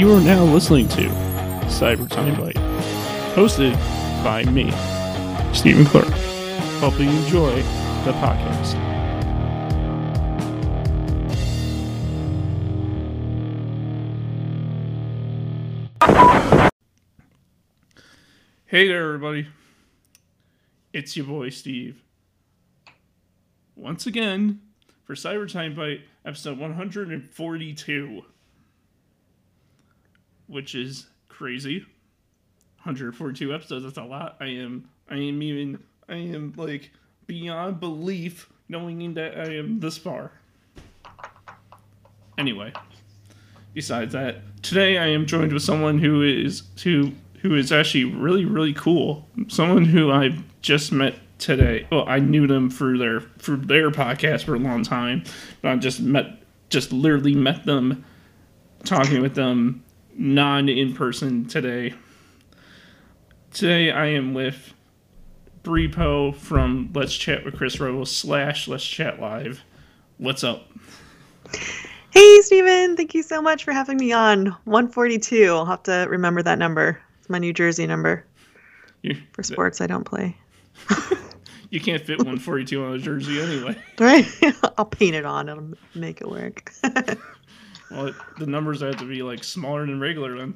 You are now listening to Cyber Time Bite, hosted by me, Stephen Clark. Hope you enjoy the podcast. Hey there, everybody. It's your boy, Steve. Once again, for Cyber Time Bite, episode 142 which is crazy. 142 episodes, that's a lot. I am I am even I am like beyond belief knowing that I am this far. Anyway, besides that, today I am joined with someone who is who who is actually really really cool. Someone who I just met today. Well, I knew them through their through their podcast for a long time, but I just met just literally met them talking with them non in person today. Today I am with Breepo from Let's Chat with Chris Revel slash Let's Chat Live. What's up? Hey, Steven. Thank you so much for having me on. 142. I'll have to remember that number. It's my New Jersey number. You, For sports, I don't play. you can't fit 142 on a jersey anyway. Right? I'll paint it on. It'll make it work. Well, the numbers have to be like smaller than regular then.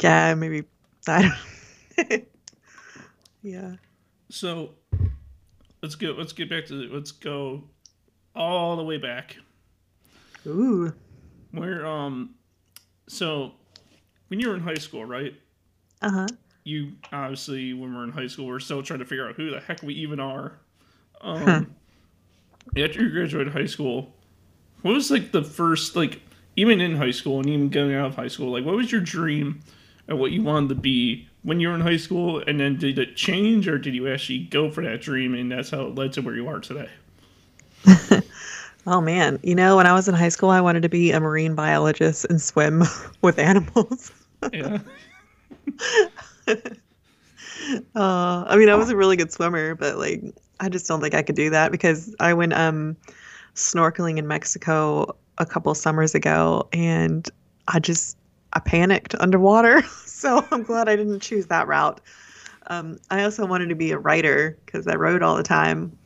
yeah, maybe. I don't. yeah. So let's get let's get back to let's go all the way back. Ooh. Where um, so when you were in high school, right? Uh huh. You obviously when we're in high school, we're still trying to figure out who the heck we even are. Um, Huh. after you graduated high school, what was like the first like even in high school and even going out of high school, like what was your dream and what you wanted to be when you were in high school, and then did it change or did you actually go for that dream and that's how it led to where you are today? Oh man, you know, when I was in high school, I wanted to be a marine biologist and swim with animals. Yeah. Uh, I mean, I was a really good swimmer, but like, I just don't think I could do that because I went um snorkeling in Mexico a couple summers ago, and I just I panicked underwater. So I'm glad I didn't choose that route. Um, I also wanted to be a writer because I wrote all the time,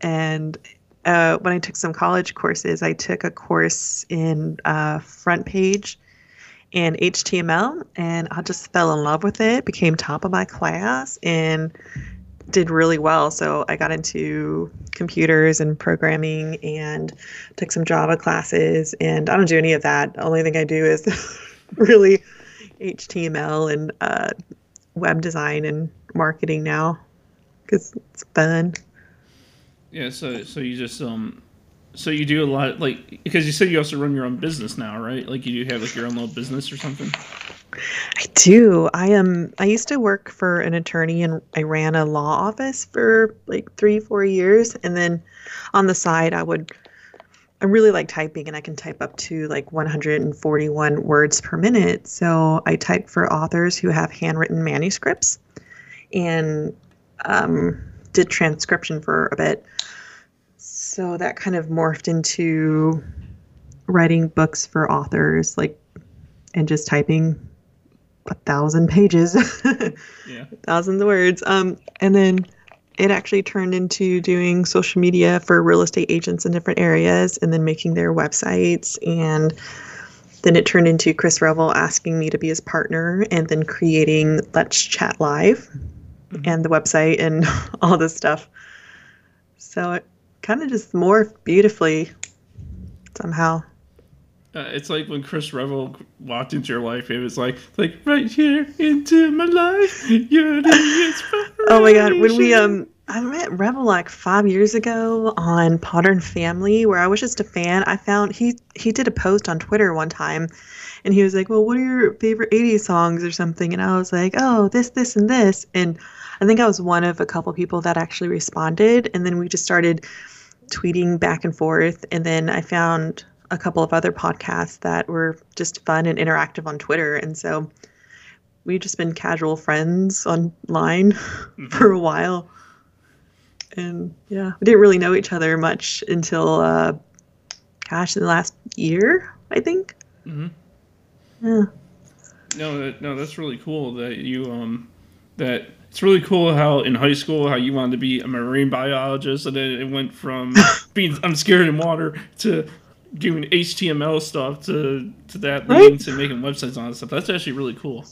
and uh, when I took some college courses, I took a course in uh, front page and HTML, and I just fell in love with it. Became top of my class and did really well. So I got into computers and programming and took some Java classes. And I don't do any of that. The only thing I do is really HTML and uh, web design and marketing now because it's fun. Yeah, so so you just um so you do a lot like because you said you also run your own business now, right? Like you do have like your own little business or something. I do. I am. I used to work for an attorney, and I ran a law office for like three, four years. And then on the side, I would. I really like typing, and I can type up to like 141 words per minute. So I type for authors who have handwritten manuscripts, and um, did transcription for a bit. So that kind of morphed into writing books for authors, like, and just typing a thousand pages, Yeah. thousands of words. Um, and then it actually turned into doing social media for real estate agents in different areas and then making their websites. And then it turned into Chris Revel asking me to be his partner and then creating Let's Chat Live and the website and all this stuff. So it kind of just morphed beautifully somehow. Uh, it's like when Chris Revel walked into your life. It was like, like right here into my life. You're the inspiration. Oh my god, when we um I met Revel like five years ago on Modern Family where I was just a fan. I found he he did a post on Twitter one time and he was like, Well, what are your favorite 80s songs or something? And I was like, Oh, this, this, and this and I think I was one of a couple people that actually responded and then we just started tweeting back and forth and then I found a couple of other podcasts that were just fun and interactive on Twitter and so we've just been casual friends online for a while. And yeah, we didn't really know each other much until, uh, gosh, in the last year, I think. Mm-hmm. Yeah. No, that, no, that's really cool that you um that it's really cool how in high school how you wanted to be a marine biologist and then it went from being I'm scared in water to doing HTML stuff to to that Right. to making websites that stuff. That's actually really cool.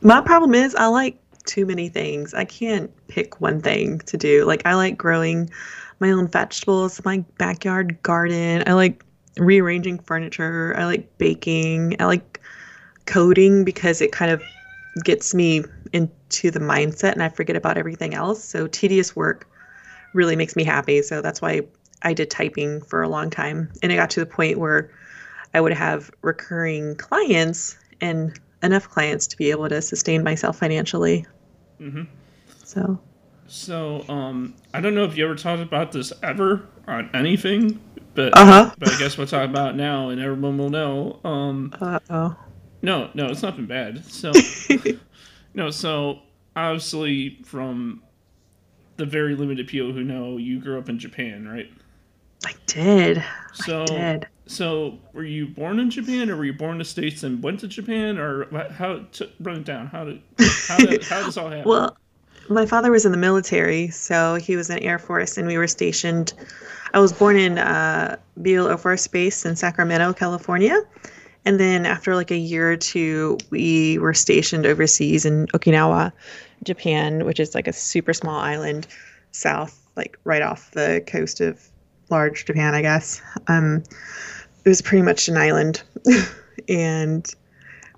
My problem is I like too many things. I can't pick one thing to do. Like I like growing my own vegetables, my backyard garden. I like rearranging furniture. I like baking. I like coding because it kind of gets me into the mindset and I forget about everything else. So tedious work really makes me happy. So that's why I did typing for a long time. And it got to the point where I would have recurring clients and enough clients to be able to sustain myself financially. hmm So, So um I don't know if you ever talked about this ever on anything, but uh but I guess we'll talk about it now and everyone will know. Um. Uh oh. no, no, it's nothing bad. So No, so obviously from the very limited people who know, you grew up in Japan, right? I did. So, I did. so were you born in Japan, or were you born in the states and went to Japan, or how? To, run it down. How did how did how does this all happen? Well, my father was in the military, so he was in Air Force, and we were stationed. I was born in uh, Beale Air Force Base in Sacramento, California. And then after like a year or two, we were stationed overseas in Okinawa, Japan, which is like a super small island south, like right off the coast of large Japan, I guess. Um, it was pretty much an island. and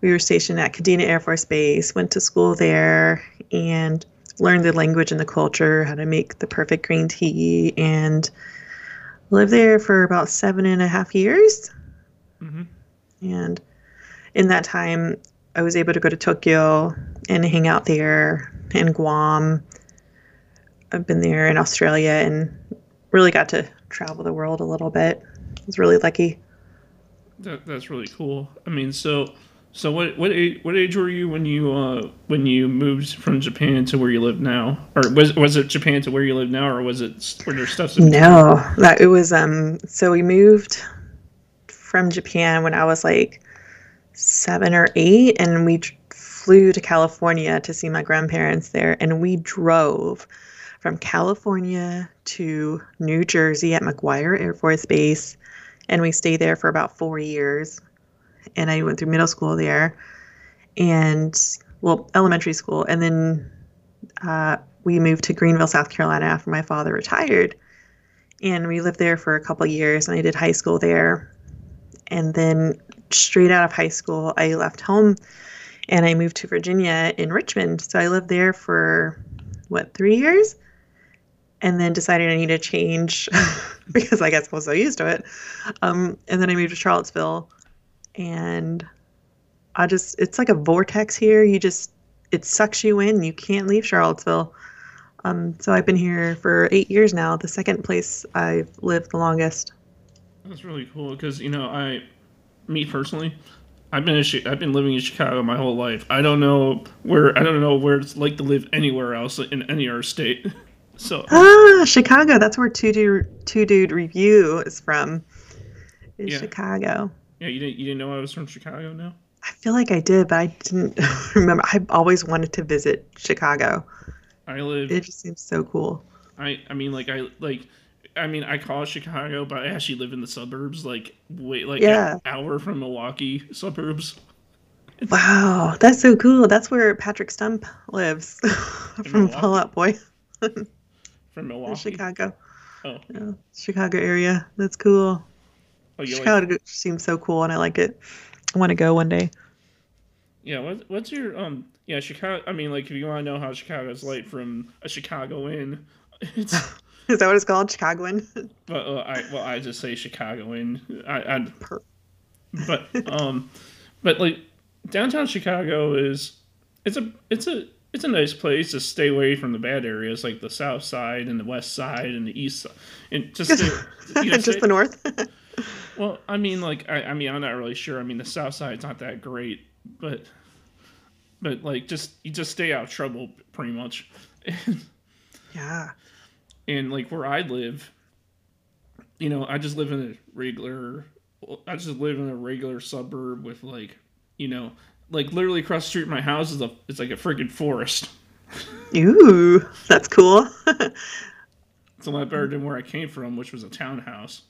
we were stationed at Kadena Air Force Base, went to school there, and learned the language and the culture, how to make the perfect green tea, and lived there for about seven and a half years. hmm And in that time, I was able to go to Tokyo and hang out there and Guam. I've been there in Australia and really got to travel the world a little bit. I was really lucky. That, that's really cool. I mean, so so what what age, what age were you when you uh when you moved from Japan to where you live now, or was was it Japan to where you live now, or was it were there stuff? No, that it was um so we moved from Japan when I was like 7 or 8 and we flew to California to see my grandparents there and we drove from California to New Jersey at McGuire Air Force Base. And we stayed there for about 4 years. And I went through middle school there and well elementary school. And then uh, we moved to Greenville, South Carolina after my father retired. And we lived there for a couple years and i did high school there. And then straight out of high school i left home and i moved to virginia in richmond. So i lived there for what three years and then decided i need to change because i guess i was so used to it um, and then i moved to charlottesville and i just it's like a vortex here you just it sucks you in you can't leave charlottesville um, so I've been here for eight years now, the second place I've lived the longest. That's really cool because you know I, me personally, I've been in, I've been living in Chicago my whole life. I don't know where I don't know where it's like to live anywhere else in any other state. So Ah, Chicago. That's where Two Dude, Two Dude Review is from. Is Yeah. Chicago. yeah, you didn't you didn't know I was from Chicago now. I feel like I did, but I didn't remember. I always wanted to visit Chicago. I live. It just seems so cool. I I mean like I like. I mean, I call it Chicago, but I actually live in the suburbs, like wait, like Yeah. an hour from Milwaukee suburbs. Wow, that's so cool. That's where Patrick Stump lives from? Fall Out Boy From Milwaukee. Chicago. Oh, Yeah, Chicago area. That's cool. oh, you like Chicago seems so cool, and I like it. I want to go one day. Yeah, what, what's your um? Yeah, Chicago. I mean, like, if you want to know how Chicago's like from a Chicagoan, it's. Is that what it's called? Chicagoan? but uh, I well, I just say Chicagoan. I, I Per- but um, but like downtown Chicago is it's a it's a it's a nice place to stay away from the bad areas like the south side and the west side and the east side and just stay, you know, Just the north? well, I mean, like, I, I mean, I'm not really sure. I mean, the South Side's not that great, but, but like, just you just stay out of trouble, pretty much. yeah. and like where I live, you know, I just live in a regular, I just live in a regular suburb with like, you know, like literally across the street from my house is a it's like a freaking forest. Ooh, that's cool. It's a lot better than where I came from, which was a townhouse.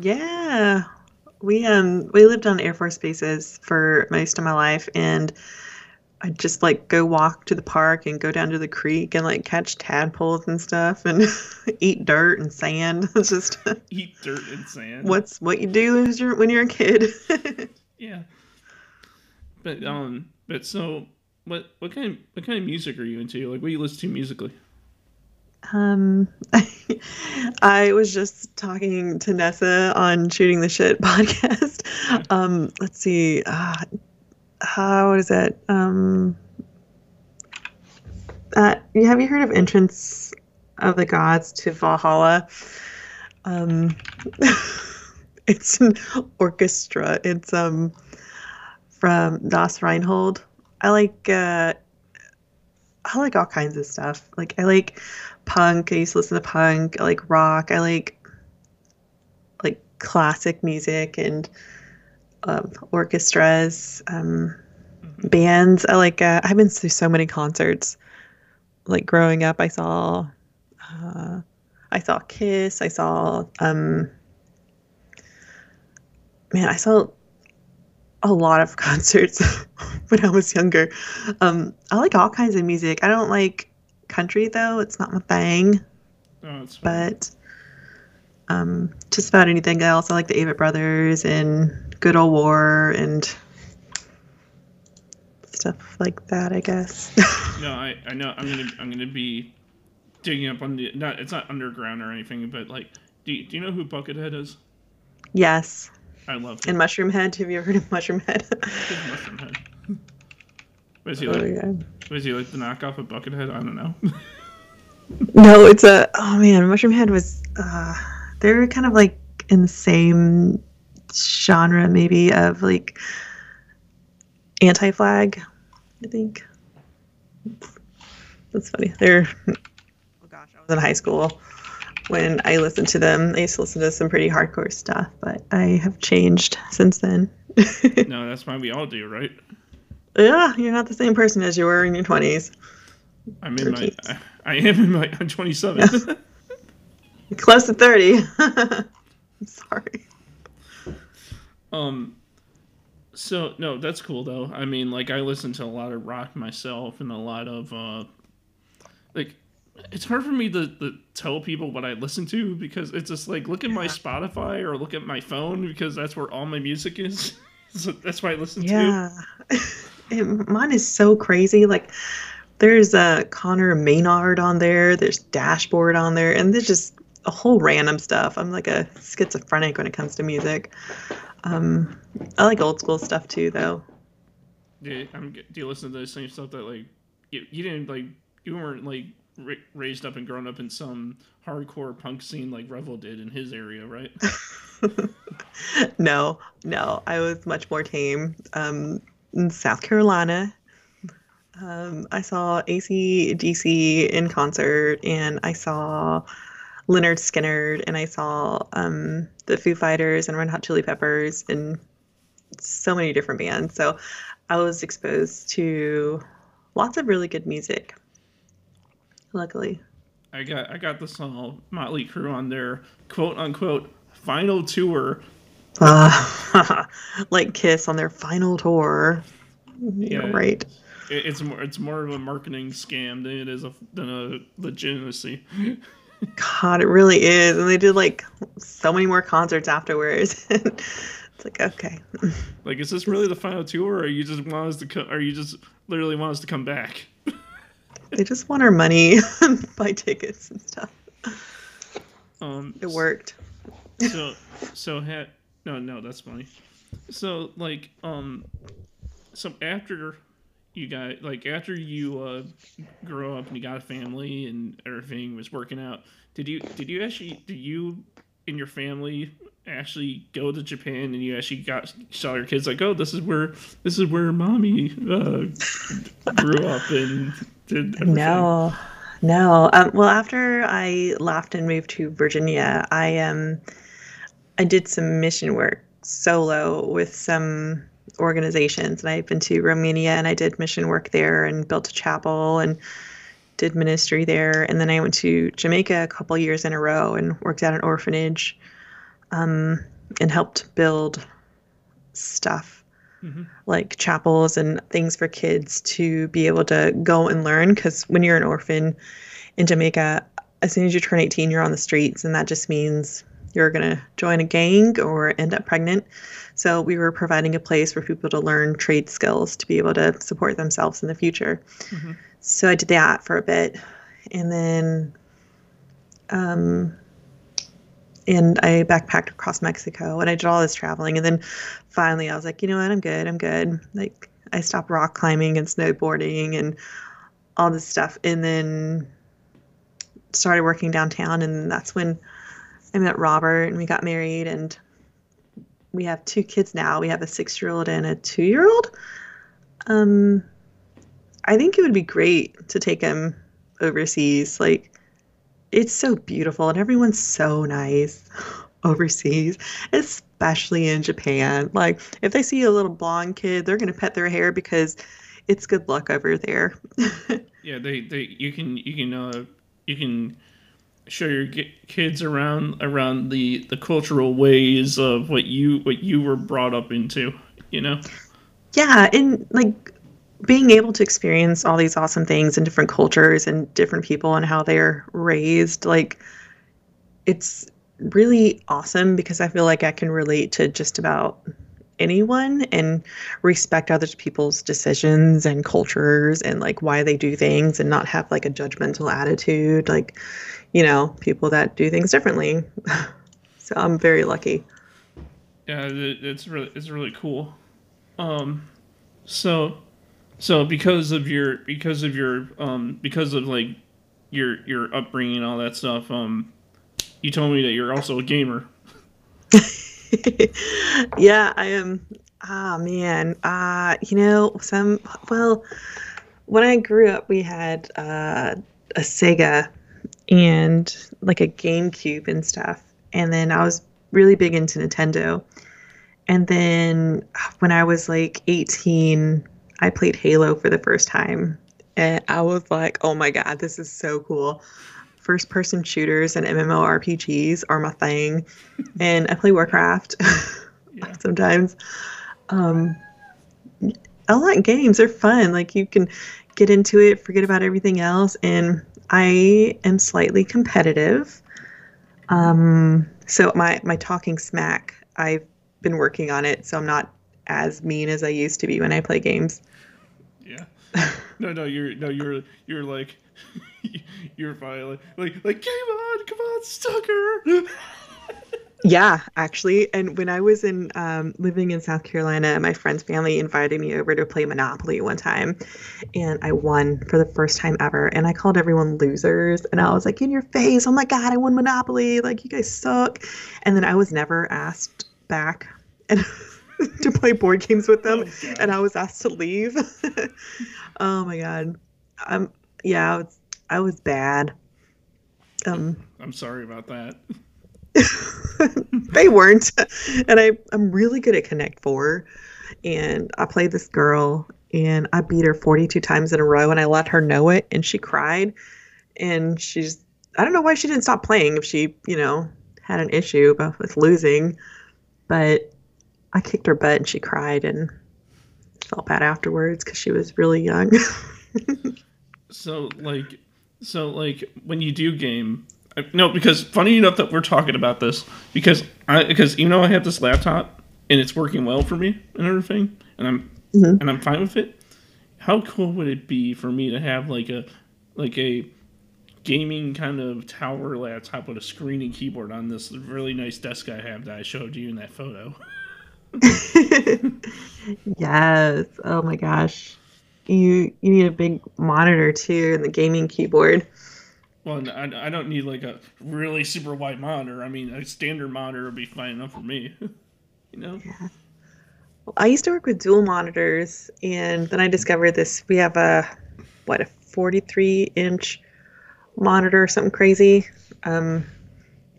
yeah. We um we lived on Air Force bases for most of my life and I'd just like go walk to the park and go down to the creek and like catch tadpoles and stuff and eat dirt and sand. It's just Eat dirt and sand. what's what you do you're, when you're a kid. Yeah. But um, but so what what kind of what kind of music are you into? Like, what do you listen to musically? um I was just talking to Nessa on Shooting the Shit podcast. Um let's see. Uh, how is it? Um uh, have you heard of Entrance of the Gods to Valhalla? Um, it's an orchestra. It's um from Das Rheingold. I like uh, I like all kinds of stuff. Like I like punk. I used to listen to punk. I like rock. I like like classic music and um, orchestras, um, bands. I like. Uh, I've been to so many concerts. Like growing up, I saw, uh, I saw Kiss. I saw, um, man, I saw a lot of concerts when I was younger. Um, I like all kinds of music. I don't like country though; it's not my thing. Oh, it's. But um, just about anything else. I like the Avett Brothers and Good Old War and stuff like that. I guess. no, I I know I'm gonna I'm gonna be digging up on the not it's not underground or anything, but like, do you, do you know who Buckethead is? yes, I love him. and Mushroomhead. Have you ever heard of Mushroomhead? Mushroomhead. Was he oh like? yeah. Was he like the knockoff of Buckethead? I don't know. No, it's a. Oh man, Mushroomhead was. Uh, they're kind of like in the same genre, maybe of like anti-flag. I think. That's funny. They're. Oh gosh, I was in high school when I listened to them. I used to listen to some pretty hardcore stuff, but I have changed since then. no, that's why we all do, right? yeah, you're not the same person as you were in your twenties. I'm in my. I, I am in my. I'm 27. Close to thirty. I'm sorry. Um. So no, that's cool though. I mean, like I listen to a lot of rock myself and a lot of uh, like it's hard for me to, to tell people what I listen to because it's just like look at my Spotify or look at my phone because that's where all my music is. so that's why I listen to. Yeah. Mine is so crazy. Like, there's uh, Conor Maynard on there, there's Dashboard on there, and there's just a whole random stuff. I'm like a schizophrenic when it comes to music. Um, I like old school stuff too, though. Yeah, I'm, do you listen to the same stuff that like you, you didn't like you weren't like ra- raised up and grown up in some hardcore punk scene like Revel did in his area, right? no, no, I was much more tame. Um, in South Carolina, um, I saw AC/DC in concert, and I saw Lynyrd Skynyrd, and I saw um, the Foo Fighters and Red Hot Chili Peppers, and so many different bands. So I was exposed to lots of really good music. Luckily, I got I got the song Motley Crue on their quote unquote final tour. uh, like Kiss on their final tour. Yeah. right? It, it's more it's more of a marketing scam than it is a than a legitimacy. God, it really is. And they did like so many more concerts afterwards. it's like, okay. Like, is this really the final tour, or you just want us to come? Or you just literally want us to come back? They just want our money, buy tickets and stuff. Um, It worked. so so had no no that's funny so like um so after you got like after you uh grow up and you got a family and everything was working out did you did you actually did you and your family actually go to japan and you actually got saw your kids like oh this is where this is where mommy uh grew up and did everything. No, no. Um, well, after I left and moved to Virginia, I um, I did some mission work solo with some organizations. And I've been to Romania and I did mission work there and built a chapel and did ministry there. And then I went to Jamaica a couple years in a row and worked at an orphanage um, and helped build stuff mm-hmm. like chapels and things for kids to be able to go and learn. Because when you're an orphan in Jamaica, as soon as you turn 18, you're on the streets, and that just means you're going to join a gang or end up pregnant. So we were providing a place for people to learn trade skills to be able to support themselves in the future. Mm-hmm. So I did that for a bit, and then, um, and I backpacked across Mexico, and I did all this traveling, and then finally I was like, you know what, I'm good, I'm good. Like I stopped rock climbing and snowboarding and all this stuff, and then started working downtown, and that's when I met Robert, and we got married, and we have two kids now. We have a six year old and a two year old. Um, I think it would be great to take him overseas. Like, it's so beautiful, and everyone's so nice overseas, especially in Japan. Like, if they see a little blonde kid, they're gonna pet their hair because it's good luck over there. yeah, they, they you can you can uh, you can show your kids around around the the cultural ways of what you what you were brought up into you know yeah and like being able to experience all these awesome things in different cultures and different people and how they're raised like it's really awesome because i feel like i can relate to just about anyone and respect other people's decisions and cultures and like why they do things and not have like a judgmental attitude like you know people that do things differently. So i'm very lucky. Yeah it's really it's really cool. Um so so because of your because of your um because of like your your upbringing and all that stuff um you told me that you're also a gamer yeah, I am. Ah, man. Uh, you know, some, well, when I grew up, we had uh, a Sega and like a GameCube and stuff. And then I was really big into Nintendo. And then when I was like 18, I played Halo for the first time. And I was like, oh my God, this is so cool first person shooters and MMORPGs are my thing. and I play Warcraft sometimes. Um, I like games, they're fun. Like you can get into it, forget about everything else. And I am slightly competitive. Um, so my, my talking smack, I've been working on it. So I'm not as mean as I used to be when I play games. Yeah. No, no, you're, no, you're, you're like, You're finally like like game on, come on, Stucker. yeah, actually, and when I was in um, living in South Carolina, my friend's family invited me over to play Monopoly one time, and I won for the first time ever. And I called everyone losers, and I was like, "In your face! Oh my god, I won Monopoly! Like you guys suck!" And then I was never asked back. And to play board games with them, oh, and I was asked to leave. oh my god, um, yeah, it's I was bad. Um, I'm sorry about that. they weren't, and I I'm really good at Connect Four, and I played this girl and I beat her 42 times in a row, and I let her know it, and she cried, and she's I don't know why she didn't stop playing if she you know had an issue with losing, but I kicked her butt and she cried and felt bad afterwards because she was really young. so like so like when you do game, no, because funny enough that we're talking about this because I because you know I have this laptop and it's working well for me and everything, and I'm mm-hmm. and I'm fine with it. How cool would it be for me to have like a like a gaming kind of tower laptop with a screen and keyboard on this really nice desk I have that I showed you in that photo? yes. Oh my gosh you you need a big monitor too and the gaming keyboard. Well, I, I don't need like a really super wide monitor. I mean, a standard monitor would be fine enough for me. you know. Yeah. Well, I used to work with dual monitors, and then I discovered this. We have a what a 43 inch monitor or something crazy. Um,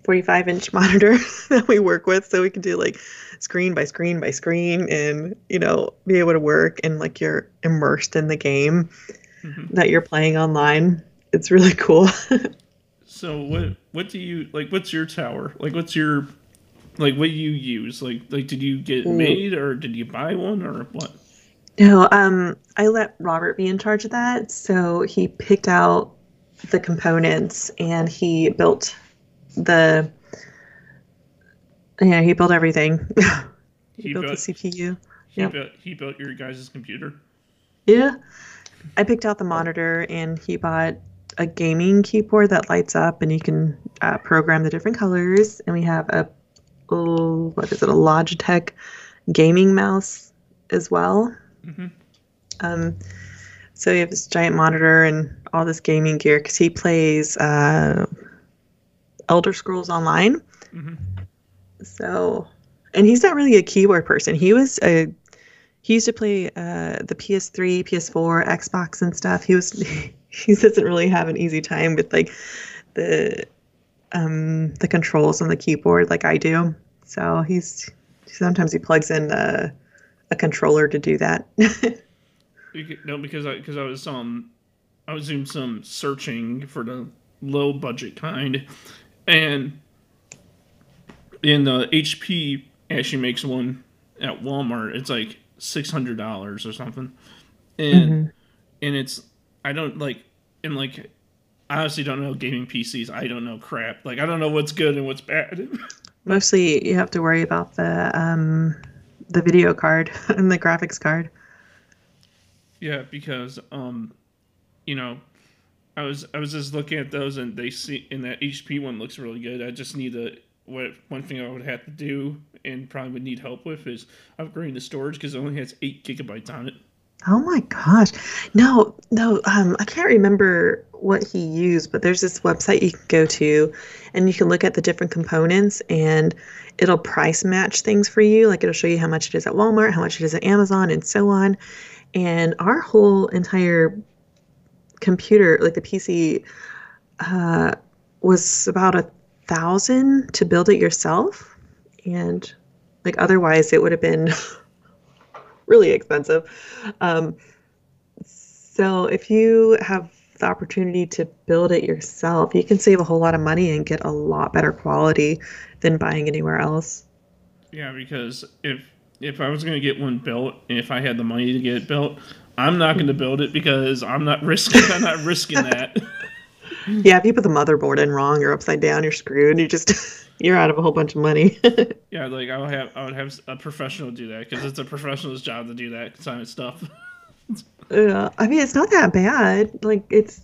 45 inch monitor that we work with so we can do like screen by screen by screen and you know be able to work and like you're immersed in the game Mhm. that you're playing online it's really cool So what what do you like? What's your tower? Like what's your like what do you use? Like like did you get Ooh. made or did you buy one or what? no um i let robert be in charge of that so he picked out the components and he built the yeah he built everything he, He built, built- the cpu He Yep. built he built your guys' computer. Yeah. I picked out the monitor and he bought a gaming keyboard that lights up and you can uh, program the different colors. And we have a, oh, what is it, a Logitech gaming mouse as well. hmm Um, so we have this giant monitor and all this gaming gear because he plays uh, Elder Scrolls Online. hmm So, and he's not really a keyboard person. He was a he used to play uh, the PS3, PS4, Xbox, and stuff. He was he doesn't really have an easy time with like the um the controls on the keyboard like I do. So he's sometimes he plugs in a, a controller to do that. No, because I because I was um I was doing some searching for the low budget kind, and in the HP actually makes one at Walmart. It's like six hundred dollars or something, and and it's I don't like and like I honestly don't know gaming PCs. I don't know crap. Like I don't know what's good and what's bad. Mostly, you have to worry about the um the video card and the graphics card. Yeah, because um, you know, I was I was just looking at those and they see and that HP one looks really good. I just need to what one thing I would have to do and probably would need help with is upgrading the storage because it only has eight gigabytes on it. Oh my gosh. No, no, um, I can't remember what he used, but there's this website you can go to and you can look at the different components and it'll price match things for you. Like it'll show you how much it is at Walmart, how much it is at Amazon, and so on. And our whole entire computer, like the PC, uh, was about a thousand to build it yourself. And like otherwise, it would have been really expensive. Um, so if you have the opportunity to build it yourself, you can save a whole lot of money and get a lot better quality than buying anywhere else. Yeah, because if if I was gonna get one built, if I had the money to get it built, I'm not gonna build it because I'm not risking I'm not risking that. Yeah, if you put the motherboard in wrong or upside down, you're screwed. You just you're out of a whole bunch of money. yeah, like I would have I would have a professional do that because it's a professional's job to do that kind of stuff. Yeah, I mean, it's not that bad. Like it's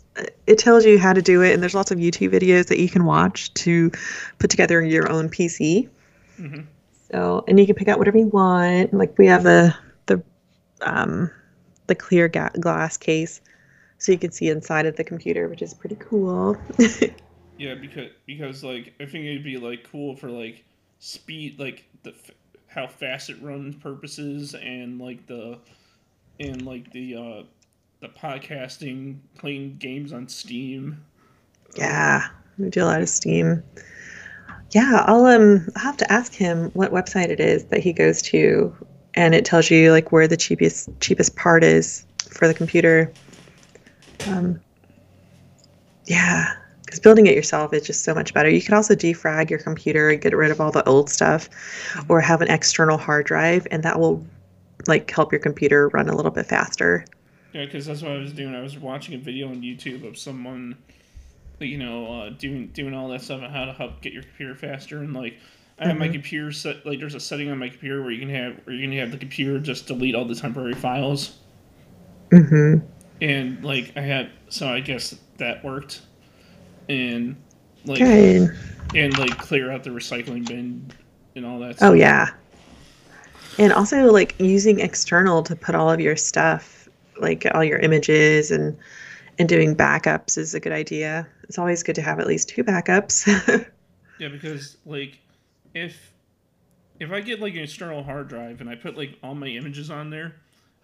it tells you how to do it, and there's lots of YouTube videos that you can watch to put together your own PC. Mhm. So, and you can pick out whatever you want. Like we have the the um the clear ga- glass case, so you can see inside of the computer, which is pretty cool. Yeah, because because like I think it'd be like cool for like speed, like the f- how fast it runs purposes, and like the and like the uh the podcasting, playing games on Steam. yeah, we do a lot of Steam. Yeah, I'll um I'll have to ask him what website it is that he goes to, and it tells you like where the cheapest cheapest part is for the computer. Um, yeah, because building it yourself is just so much better. You can also defrag your computer and get rid of all the old stuff, or have an external hard drive, and that will like help your computer run a little bit faster. Yeah, because that's what I was doing. I was watching a video on YouTube of someone, you know, uh, doing doing all that stuff on how to help get your computer faster. And like, I have my Mhm. computer set. Like, there's a setting on my computer where you can have where you can have the computer just delete all the temporary files. Mm-hmm. And like, I had so I guess that worked. And like, Good. and like clear out the recycling bin and all that. stuff. Oh yeah. And also like using external to put all of your stuff, like all your images and and doing backups is a good idea. It's always good to have at least two backups. Yeah, because like if if I get like an external hard drive and I put like all my images on there,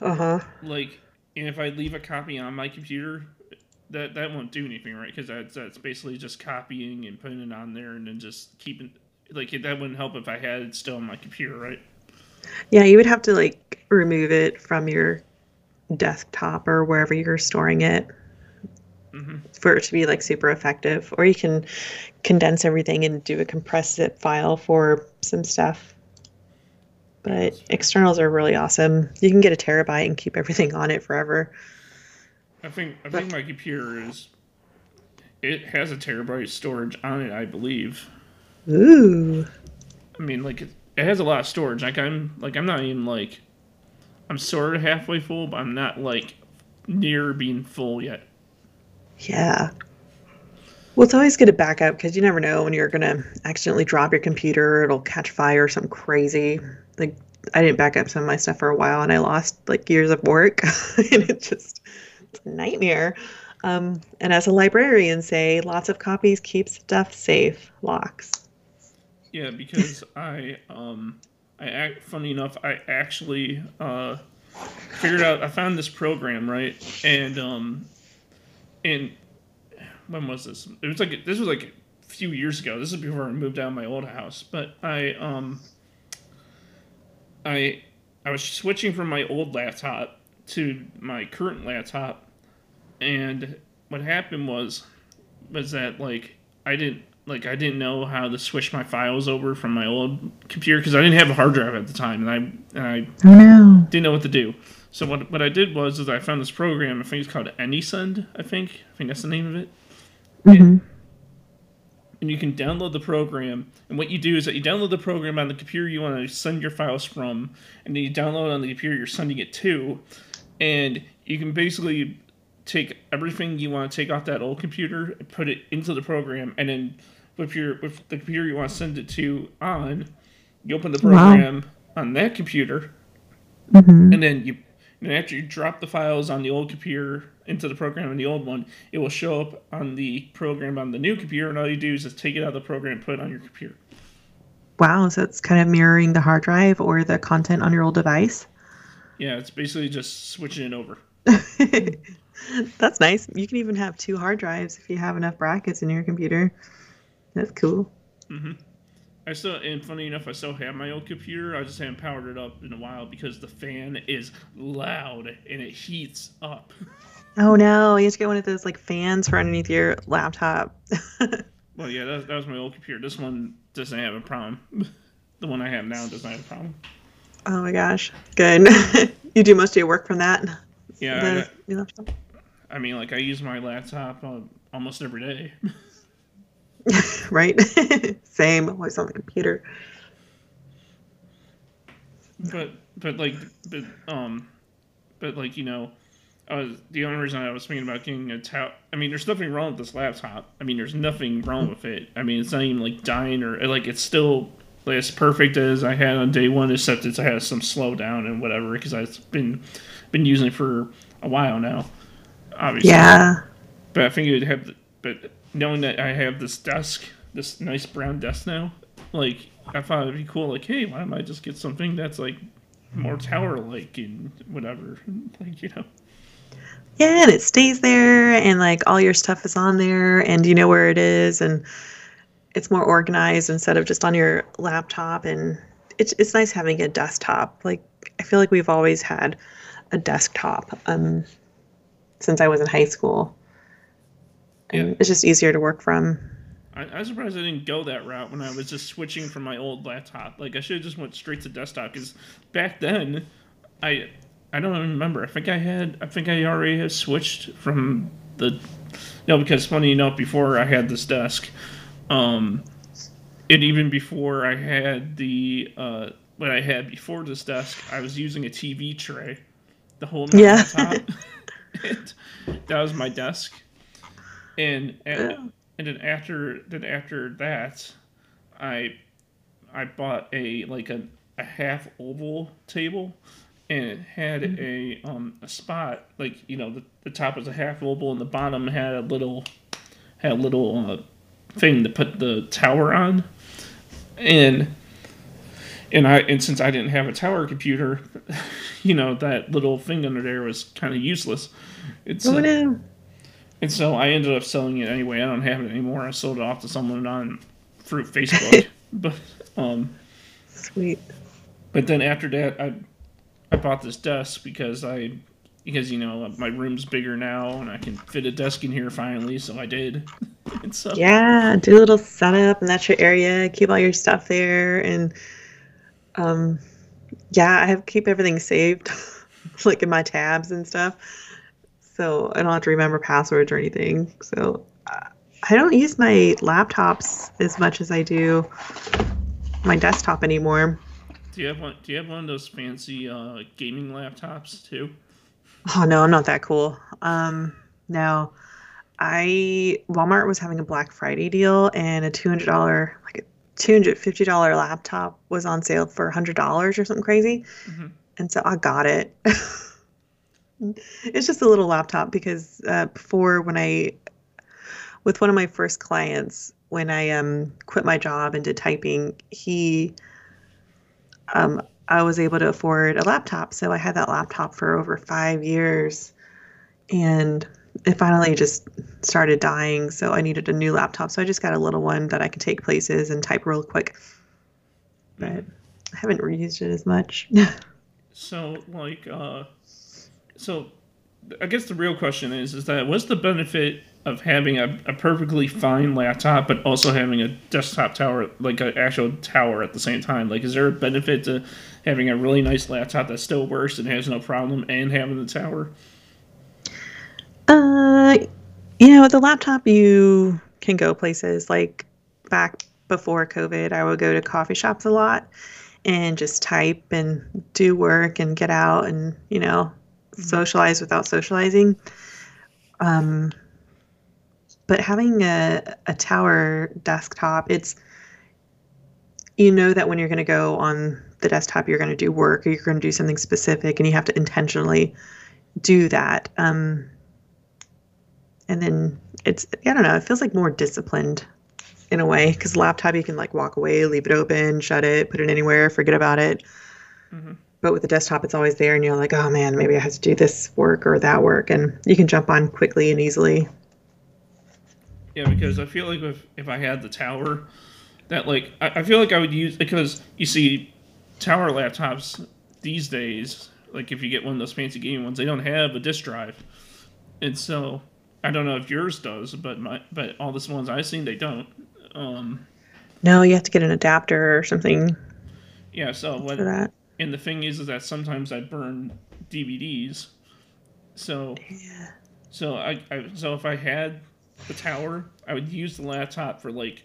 uh-huh. like and if I leave a copy on my computer, that that won't do anything, right? Because that's that's basically just copying and putting it on there, and then just keeping like that wouldn't help if I had it still on my computer, right? Yeah, you would have to like remove it from your desktop or wherever you're storing it Mm-hmm. for it to be like super effective. Or you can condense everything and do a compressed zip file for some stuff. But externals are really awesome. You can get a terabyte and keep everything on it forever. I think I think my computer is it has a terabyte storage on it, I believe. Ooh. I mean, like it, it has a lot of storage. Like I'm like I'm not even like I'm sort of halfway full, but I'm not like near being full yet. Yeah. Well, it's always good to back up because you never know when you're gonna accidentally drop your computer, it'll catch fire or something crazy. Like I didn't back up some of my stuff for a while and I lost like years of work and it just it's a nightmare. Um, and as a librarian say, lots of copies keep stuff safe. Locks. Yeah, because I um I act funny enough, I actually uh figured out I found this program, right? And um and when was this? It was like this was like a few years ago. This is before I moved out of my old house. But I um I I was switching from my old laptop to my current laptop and what happened was was that like I didn't like I didn't know how to switch my files over from my old computer because I didn't have a hard drive at the time and I and I Oh no. didn't know what to do. So what what I did was is I found this program. I think it's called AnySend. I think I think that's the name of it. hmm And you can download the program. And what you do is that you download the program on the computer you want to send your files from, and then you download it on the computer you're sending it to, and you can basically take everything you want to take off that old computer and put it into the program, and then with your with the computer you want to send it to on, you open the Wow. program on that computer, hmm and then you and after you drop the files on the old computer into the program on the old one, it will show up on the program on the new computer, and all you do is just take it out of the program and put it on your computer. Wow, so it's kind of mirroring the hard drive or the content on your old device. Yeah, it's basically just switching it over. That's nice. You can even have two hard drives if you have enough brackets in your computer. That's cool. Mm-hmm. I still, and funny enough, I still have my old computer. I just haven't powered it up in a while because the fan is loud and it heats up. Oh no, you have to get one of those like fans for underneath your laptop. Well, yeah, that, that was my old computer. This one doesn't have a problem. the one I have now doesn't have a problem. oh my gosh, good. you do most of your work from that. Yeah, I, The laptop? I mean, like I use my laptop uh, almost every day. right? Same. Always on the computer. but but like but um but like you know I was the only reason I was thinking about getting a tower. I mean, there's nothing wrong with this laptop. I mean, there's nothing wrong with it. I mean, it's not even like dying or like it's still like as perfect as I had on day one, except it has some slowdown and whatever because I've been been using it for a while now. Obviously, Yeah. But I think it would have. But knowing that I have this desk, this nice brown desk now, like I thought it'd be cool. Like, hey, why don't I just get something that's like more tower like and whatever, like you know. Yeah, and it stays there, and like all your stuff is on there, and you know where it is, and it's more organized instead of just on your laptop. And it's it's nice having a desktop. Like I feel like we've always had a desktop um, since I was in high school, and Yeah. it's just easier to work from. I, I'm surprised I didn't go that route when I was just switching from my old laptop. Like I should have just went straight to desktop because back then, I I don't even remember. I think I had I think I already had switched from the no because funny enough before I had this desk, um, and even before I had the uh what I had before this desk, I was using a TV tray, the whole Yeah. top. and that was my desk, and and, Oh. and then after then after that, I I bought a like a, a half oval table, and it had a um a spot like you know the, the top was a half oval and the bottom had a little had a little uh, thing to put the tower on, and and I and since I didn't have a tower computer, you know that little thing under there was kind of useless. It's Oh uh, no! And so I ended up selling it anyway. I don't have it anymore. I sold it off to someone on through Facebook. but um, Sweet. but then after that, I I bought this desk because I because you know my room's bigger now and I can fit a desk in here finally. So I did. and so Yeah, do a little setup, and that's your area. Keep all your stuff there, and um, yeah, I have keep everything saved, like in my tabs and stuff. So I don't have to remember passwords or anything. So uh, I don't use my laptops as much as I do my desktop anymore. do you have one? Do you have one of those fancy uh, gaming laptops too? Oh no, I'm not that cool. Um, no, I Walmart was having a Black Friday deal, and a two hundred dollar, like a two hundred fifty dollar laptop was on sale for hundred dollars or something crazy, Mhm. and so I got it. it's just a little laptop because uh, before when I, with one of my first clients, when I um quit my job and did typing, he um, I was able to afford a laptop. So I had that laptop for over five years. And it finally just started dying. So I needed a new laptop. So I just got a little one that I could take places and type real quick. But I haven't reused it as much. So like uh, so I guess the real question is is that what's the benefit of having a, a perfectly fine laptop but also having a desktop tower like an actual tower at the same time? Like is there a benefit to having a really nice laptop that still works and has no problem and having the tower? Uh, you know, with the laptop, you can go places like back before COVID, I would go to coffee shops a lot and just type and do work and get out and, you know, socialize without socializing. Um, but having a, a tower desktop, it's, you know, that when you're going to go on the desktop, you're going to do work or you're going to do something specific and you have to intentionally do that. Um, and then it's, I don't know, it feels like more disciplined in a way because laptop you can like walk away leave it open shut it put it anywhere forget about it Mhm. But with the desktop it's always there and you're like oh man maybe i have to do this work or that work. And you can jump on quickly and easily. Yeah, because I feel like if if I had the tower, that like I, I feel like I would use because you see, tower laptops these days, like if you get one of those fancy gaming ones, they don't have a disk drive, and so I don't know if yours does, but my but all the ones I've seen they don't. Um, no you have to get an adapter or something yeah, so what for that and the thing is, is that sometimes I burn DVDs, so yeah So I, I so if I had the tower, I would use the laptop for like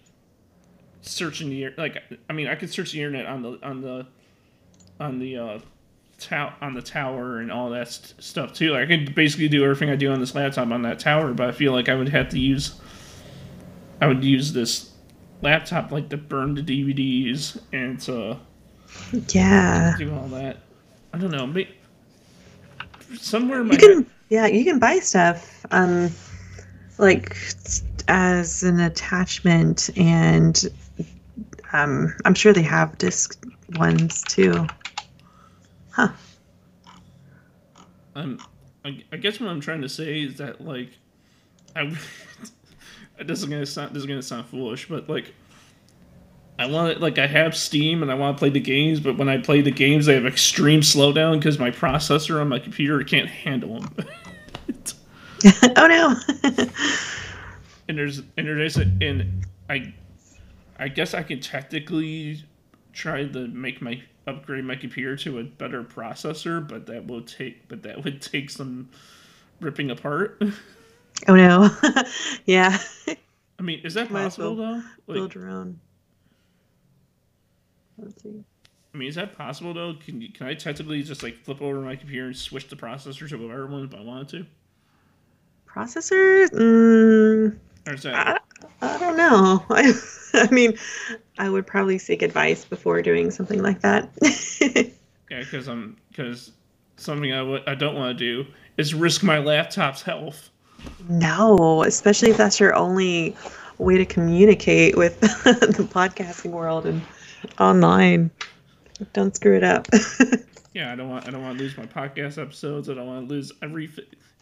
searching the like I mean I could search the internet on the on the on the uh tow- on the tower and all that st- stuff too. I could basically do everything I do on this laptop on that tower, but I feel like I would have to use I would use this laptop like to burn the DVDs and to yeah do all that. I don't know. Maybe, somewhere in my you can yeah you can buy stuff um like as an attachment and um i'm sure they have disc ones too huh I'm, I, I guess what I'm trying to say is that like, I, this is gonna sound this is gonna sound foolish, but like, I want it like I have Steam and I want to play the games, but when I play the games, they have extreme slowdown because my processor on my computer can't handle them. oh no and there's and there's a, and I, I guess I can technically try to make my upgrade my computer to a better processor, but that will take but that would take some ripping apart. oh no yeah I mean, is that Might possible though? Like, build your own let's see I mean, is that possible though? Can you, can I technically just like flip over my computer and switch the processor to whatever one if I wanted to? processors mm, Or is that I, I don't know I, I mean i would probably seek advice before doing something like that yeah? Because I'm because something I would I don't want to do is risk my laptop's health. No, especially if that's your only way to communicate with the podcasting world and online. Don't screw it up. yeah, I don't want I don't want to lose my podcast episodes. I don't want to lose every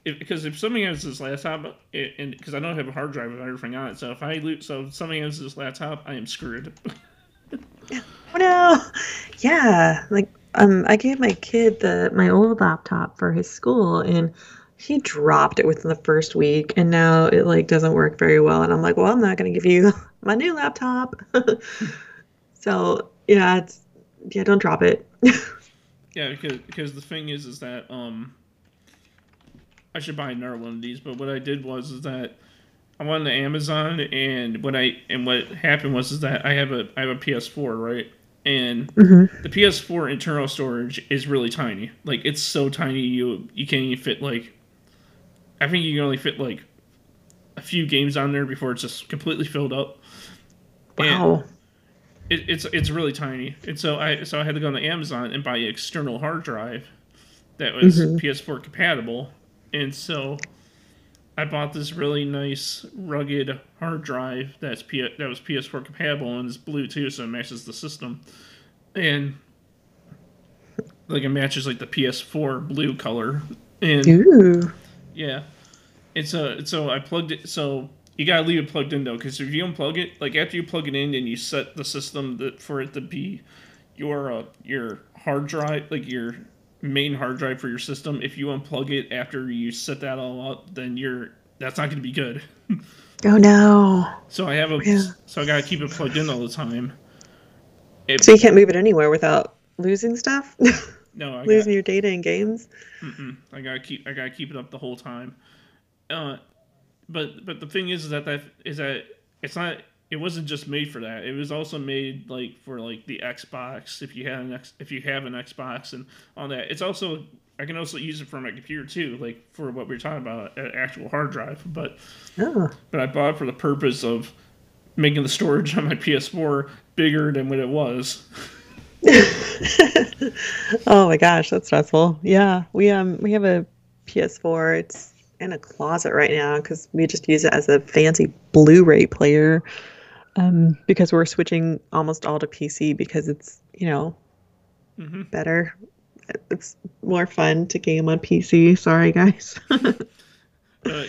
if, because if something has this laptop it, and because I don't have a hard drive with everything on it, so if I lose, so if something has this laptop, I am screwed. oh no! Yeah, like um, I gave my kid the my old laptop for his school, and he dropped it within the first week, and now it like doesn't work very well. And I'm like, well, I'm not gonna give you my new laptop. So yeah, it's yeah, don't drop it. yeah, because because the thing is, is that um, I should buy another one of these. But what I did was is that I went to Amazon, and what I and what happened was is that I have a I have a PS4, right? And mm-hmm. the PS4 internal storage is really tiny. Like it's so tiny, you you can't even fit like. I think you can only fit like a few games on there before it's just completely filled up. Wow. It, it's it's really tiny, and so I so I had to go on Amazon and buy an external hard drive that was mm-hmm. PS4 compatible, and so I bought this really nice rugged hard drive that's P- that was PS4 compatible and it's blue too, so it matches the system, and like it matches like the PS4 blue color, and Ooh. yeah, it's a so I plugged it. So you gotta leave it plugged in though, because if you unplug it, like after you plug it in and you set the system that for it to be your uh, your hard drive, like your main hard drive for your system, if you unplug it after you set that all up, then you're that's not to be good. oh no! So I have a yeah. so I gotta keep it plugged in all the time. It, so you can't move it anywhere without losing stuff. No, I losing got, your data in games. I gotta keep I gotta keep it up the whole time. Uh, but but the thing is, is that that is that it's not it wasn't just made for that. It was also made like for like the Xbox if you had an X, if you have an Xbox and on that. It's also I can also use it for my computer too, like for what we are talking about, an actual hard drive. But oh. but I bought it for the purpose of making the storage on my PS4 bigger than what it was. oh my gosh, that's stressful. Yeah, we um we have a PS4. It's in a closet right now because we just use it as a fancy Blu-ray player um, because we're switching almost all to PC because it's you know mm-hmm. better. It's more fun to game on PC. Sorry, guys. uh,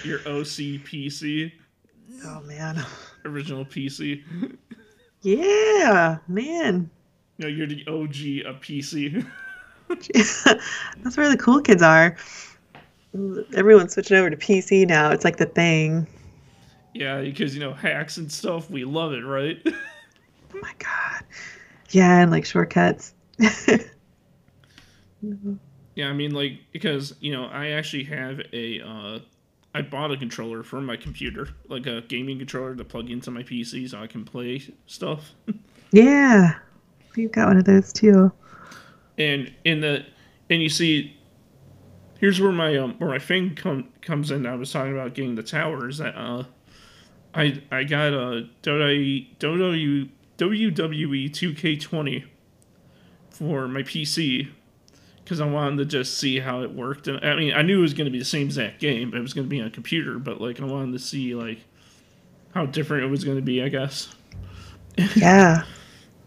your OC PC. Oh man. Original PC. yeah, man. No, you're the OG of PC. That's where the cool kids are. Everyone's switching over to PC now. It's like the thing. Yeah, because you know hacks and stuff. We love it, right? oh my god. Yeah, and like shortcuts. yeah, I mean, like because you know I actually have a. Uh, I bought a controller for my computer, like a gaming controller to plug into my PC so I can play stuff. yeah, we've got one of those too. And in the and you see, here's where my um where my thing com- comes in. I was talking about getting the towers that uh I I got a WWE WWE 2K20 for my PC because I wanted to just see how it worked. And I mean, I knew it was going to be the same exact game, it was going to be on a computer. But like, I wanted to see like how different it was going to be. I guess. Yeah.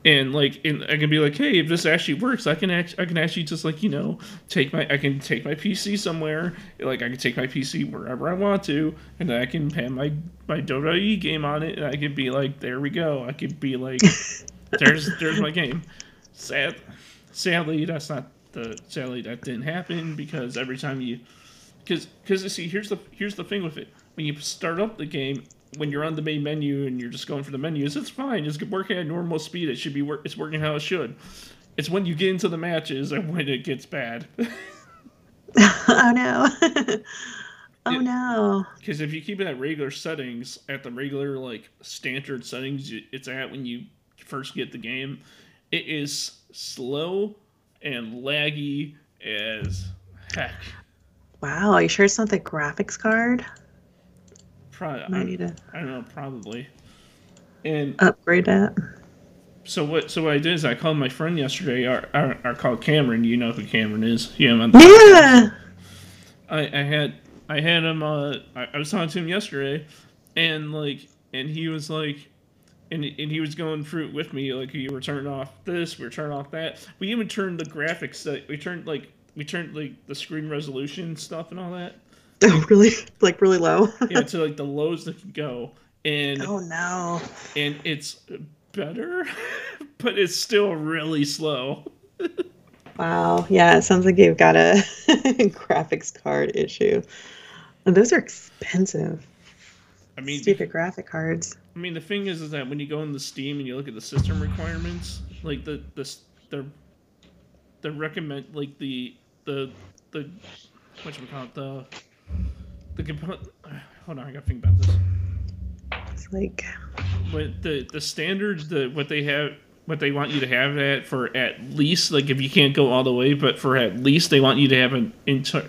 And like and I can be like, hey, if this actually works, I can act- I can actually just like you know take my I can take my PC somewhere, like I can take my PC wherever I want to, and I can pan my my Dota E game on it, and I could be like, there we go. I could be like, there's there's my game. Sad, sadly, that's not the sadly that didn't happen because every time you, because because see here's the here's the thing with it when you start up the game when you're on the main menu and you're just going for the menus, it's fine. It's working at normal speed. It should be work. It's working how it should. It's when you get into the matches and when it gets bad. oh no. oh no. Because if you keep it at regular settings, at the regular like standard settings it's at when you first get the game, it is slow and laggy as heck. Wow, are you sure it's not the graphics card? Probably. I, need to. I don't know. Probably. And upgrade that. So what? So what I did is I called my friend yesterday. Our, our, our called Cameron. You know who Cameron is? Yeah. Yeah. I, I had I had him. Uh, I, I was talking to him yesterday, and like, and he was like, and and he was going through it with me. Like we were turning off this, we were turning off that. We even turned the graphics. That we turned like we turned like the screen resolution stuff and all that. Oh, really? Like really low? yeah, to like the lows that could go. And oh no. And it's better, but it's still really slow. wow. Yeah, it sounds like you've got a graphics card issue. And those are expensive. I mean, stupid graphic cards. I mean, the thing is, is that when you go into Steam and you look at the system requirements, like the the the the recommend like the the the what you call it the the component. Hold on, I gotta think about this. It's like what the the standards the what they have what they want you to have at for at least like if you can't go all the way, but for at least they want you to have an Intel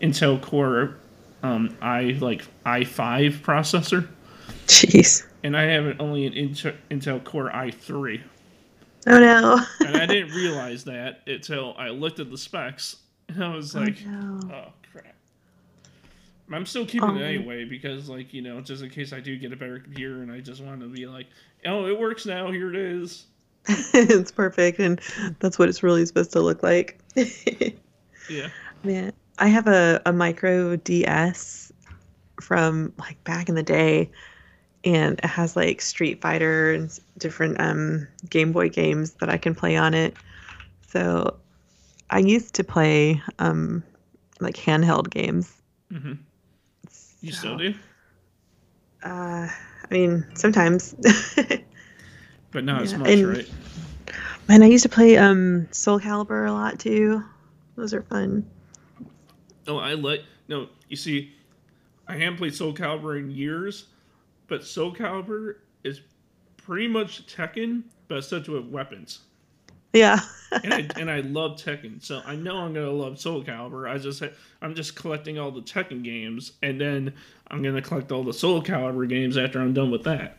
Intel Core um, i like i5 processor. Jeez. And I have only an Intel, Intel Core i3. Oh no. and I didn't realize that until I looked at the specs and I was like, oh, no. oh. I'm still keeping um, it anyway because, like, you know, just in case I do get a better computer and I just want to be like, oh, it works now. Here it is. it's perfect, and that's what it's really supposed to look like. yeah. Man, I have a, a micro DS from like back in the day, and it has like Street Fighter and different um, Game Boy games that I can play on it. So I used to play um, like handheld games. Mm-hmm. You so, still do? Uh, I mean, sometimes. but not yeah. as much, and, right? Man, I used to play um, Soul Calibur a lot too. Those are fun. Oh, I like. No, you see, I haven't played Soul Calibur in years, but Soul Calibur is pretty much Tekken, but instead with weapons. Yeah. and, I, and I love Tekken, so I know I'm gonna love Soul Calibur. I just I'm just collecting all the Tekken games, and then I'm gonna collect all the Soul Calibur games after I'm done with that.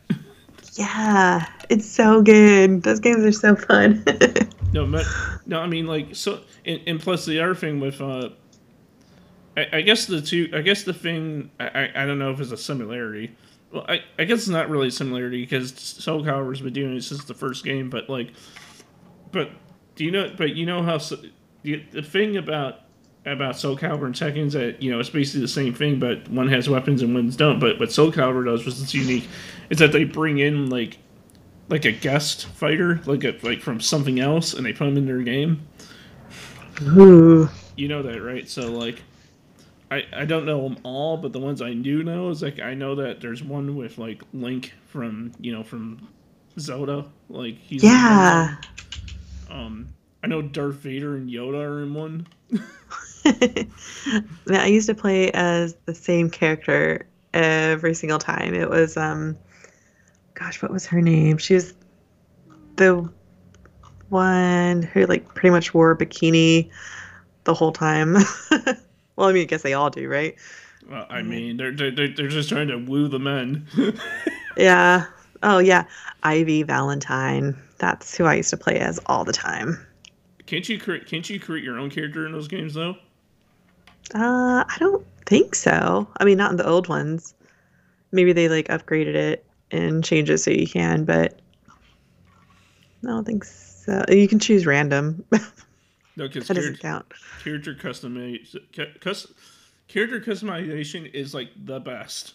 Yeah, it's so good. Those games are so fun. no, but no, I mean like so, and, and plus the other thing with uh I, I, guess the two. I guess the thing. I, I don't know if it's a similarity. Well, I, I guess it's not really a similarity because Soul Calibur's been doing it since the first game. But like, but do you know? But you know how the, the thing about about Soul Calibur and Tekken is that you know it's basically the same thing, but one has weapons and one's don't. But what Soul Calibur does, which is unique, is that they bring in like like a guest fighter, like a like from something else, and they put them in their game. Ooh. You know that, right? So like I, I don't know them all, but the ones I do know is like I know that there's one with like Link from you know from Zelda, like he's yeah. Um, I know Darth Vader and Yoda are in one. I used to play as the same character every single time. It was um, gosh, what was her name? She was the one who like pretty much wore a bikini the whole time. Well, I mean, I guess they all do, right? Well, I mean, they're they're they're just trying to woo the men. yeah. Oh yeah, Ivy Valentine. That's who I used to play as all the time. Can't you create? Can't you create your own character in those games though? Uh, I don't think so. I mean, not in the old ones. Maybe they like upgraded it and changed it so you can, but I don't think so. You can choose random. No, because doesn't count. Character customization, character customization is like the best,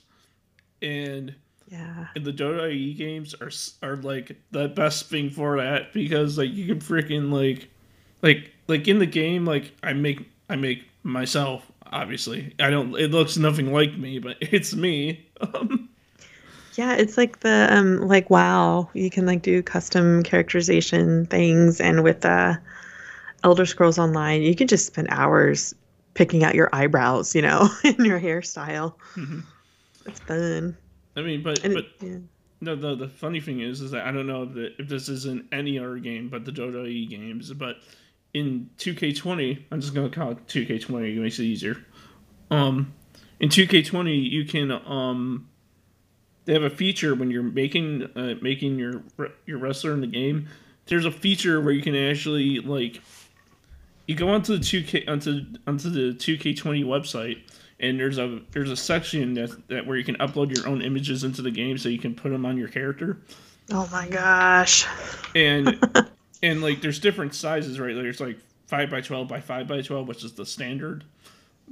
and yeah, and the Dota IE games are are like the best thing for that because like you can freaking like, like like in the game like I make I make myself obviously I don't it looks nothing like me but it's me. yeah, it's like the um like wow you can like do custom characterization things and with uh Elder Scrolls Online, you can just spend hours picking out your eyebrows, you know, in your hairstyle. Mm-hmm. It's fun. I mean, but and, but yeah. no, the the funny thing is, is that I don't know if, the, if this is in any other game, but the Dota E games, but in 2K20, I'm just gonna call it 2K20. It makes it easier. Um, in 2K20, you can um, they have a feature when you're making uh, making your your wrestler in the game. There's a feature where you can actually like you go onto the two K onto onto the two K twenty website, and there's a there's a section that that where you can upload your own images into the game, so you can put them on your character. Oh my gosh. And and like there's different sizes, right? There. There's like five by twelve by five by twelve, which is the standard.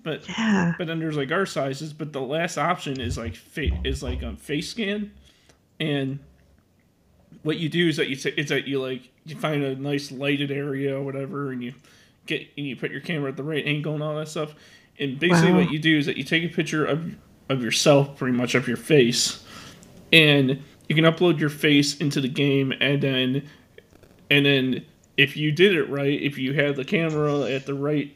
But Yeah. but then there's like our sizes. But the last option is like fa- is like a face scan, and what you do is that you t- is that you like you find a nice lighted area or whatever, and you get and you put your camera at the right angle and all that stuff. And basically, Wow. what you do is that you take a picture of of yourself, pretty much of your face, and you can upload your face into the game, and then and then if you did it right, if you had the camera at the right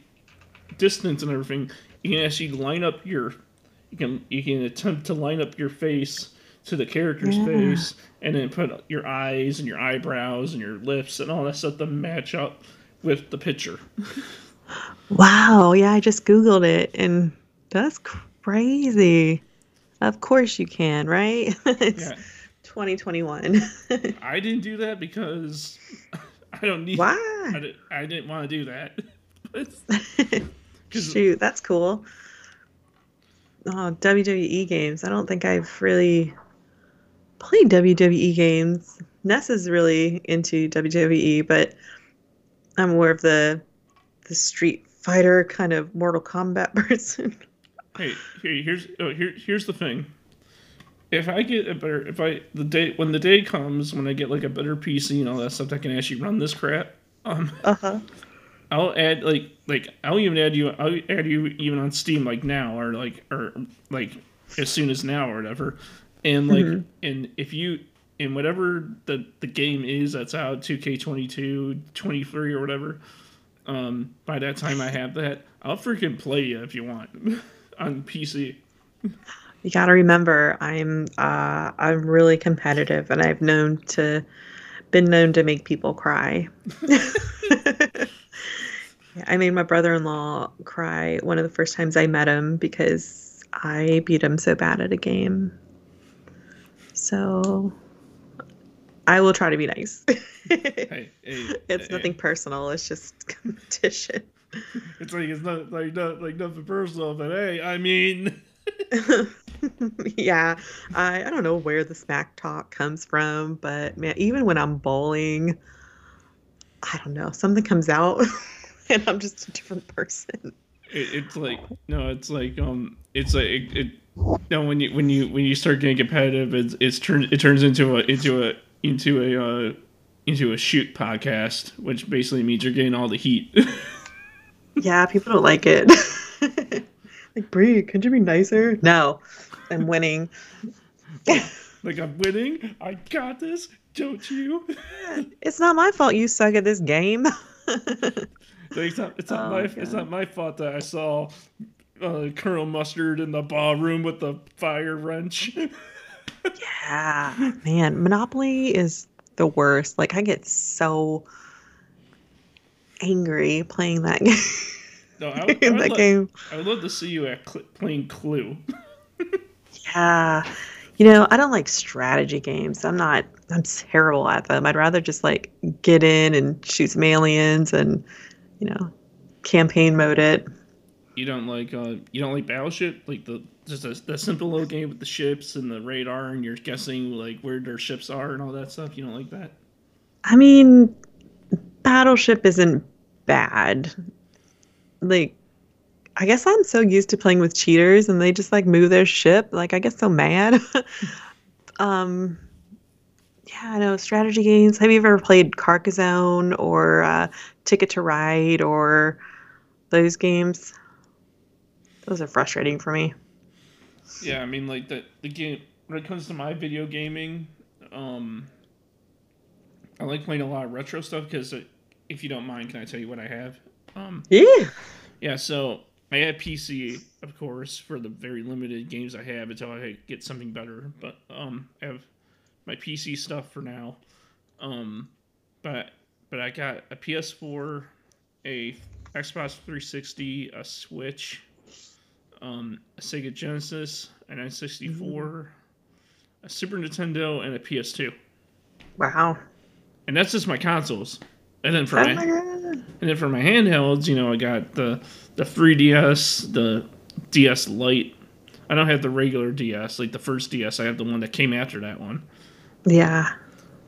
distance and everything, you can actually line up your you can you can attempt to line up your face to the character's Yeah. face and then put your eyes and your eyebrows and your lips and all that stuff to match up with the picture. Wow. Yeah, I just Googled it and that's crazy. Of course you can, right? it's Yeah. 2021. I didn't do that because I don't need I, Why? didn't, I didn't want to do that. Shoot, that's cool. Oh, WWE games. I don't think I've really played WWE games. Ness is really into WWE, but I'm more of the the Street Fighter kind of Mortal Kombat person. hey, here, here's oh, here, here's the thing. If I get a better, if I the day when the day comes when I get like a better PC and all that stuff I can actually run this crap, um, Uh huh. I'll add like like I'll even add you I'll add you even on Steam like now or like or like as soon as now or whatever, and like Mhm. and if you in whatever the the game is that's out 2K22 23 or whatever, um by that time I have that I'll freaking play you if you want on PC. You got to remember, I'm uh, I'm really competitive, and I've known to been known to make people cry. I made my brother-in-law cry one of the first times I met him because I beat him so bad at a game. So I will try to be nice. Hey, hey, it's hey, nothing personal. It's just competition. It's like it's not like not like nothing personal, but hey, I mean, yeah, I, I don't know where the smack talk comes from, but man, even when I'm bowling, I don't know, something comes out and I'm just a different person. it, it's like no, it's like um, it's like it, it. No, when you when you when you start getting competitive, it's it's turned it turns into a into a into a uh, into a shoot podcast, which basically means you're getting all the heat. Yeah, people don't like it. like, Brie, could you be nicer? No, I'm winning. like I'm winning, I got this, don't you? It's not my fault you suck at this game. It's not it's not Oh, my it's not my fault that I saw uh, Colonel Mustard in the ballroom with the fire wrench. Yeah, man, Monopoly is the worst. Like, I get so angry playing that game. No, I, would- I, would that love, game. I would love to see you at cl- playing Clue. Yeah. You know, I don't like strategy games. I'm not, I'm terrible at them. I'd rather just like get in and shoot some aliens and, you know, campaign mode it. You don't like uh you don't like Battleship, like the just a, the simple little game with the ships and the radar, and you're guessing like where their ships are and all that stuff. You don't like that? I mean, Battleship isn't bad. Like, I guess I'm so used to playing with cheaters and they just like move their ship. Like, I get so mad. um, yeah, I know strategy games. Have you ever played Carcassonne or uh, Ticket to Ride or those games? Those are frustrating for me. Yeah, I mean like the the game when it comes to my video gaming, um, I like playing a lot of retro stuff because if you don't mind, can I tell you what I have? Um, Yeah. Yeah, so I had PC, of course, for the very limited games I have until I get something better. But um, I have my PC stuff for now. Um, but but I got a PS4, a Xbox 360, a Switch, um, a Sega Genesis, an N64, a Super Nintendo, and a PS2. Wow. And that's just my consoles. And then for Oh my, my and then for my handhelds, you know, I got the the 3DS, the DS Lite. I don't have the regular DS, like the first DS. I have the one that came after that one. Yeah.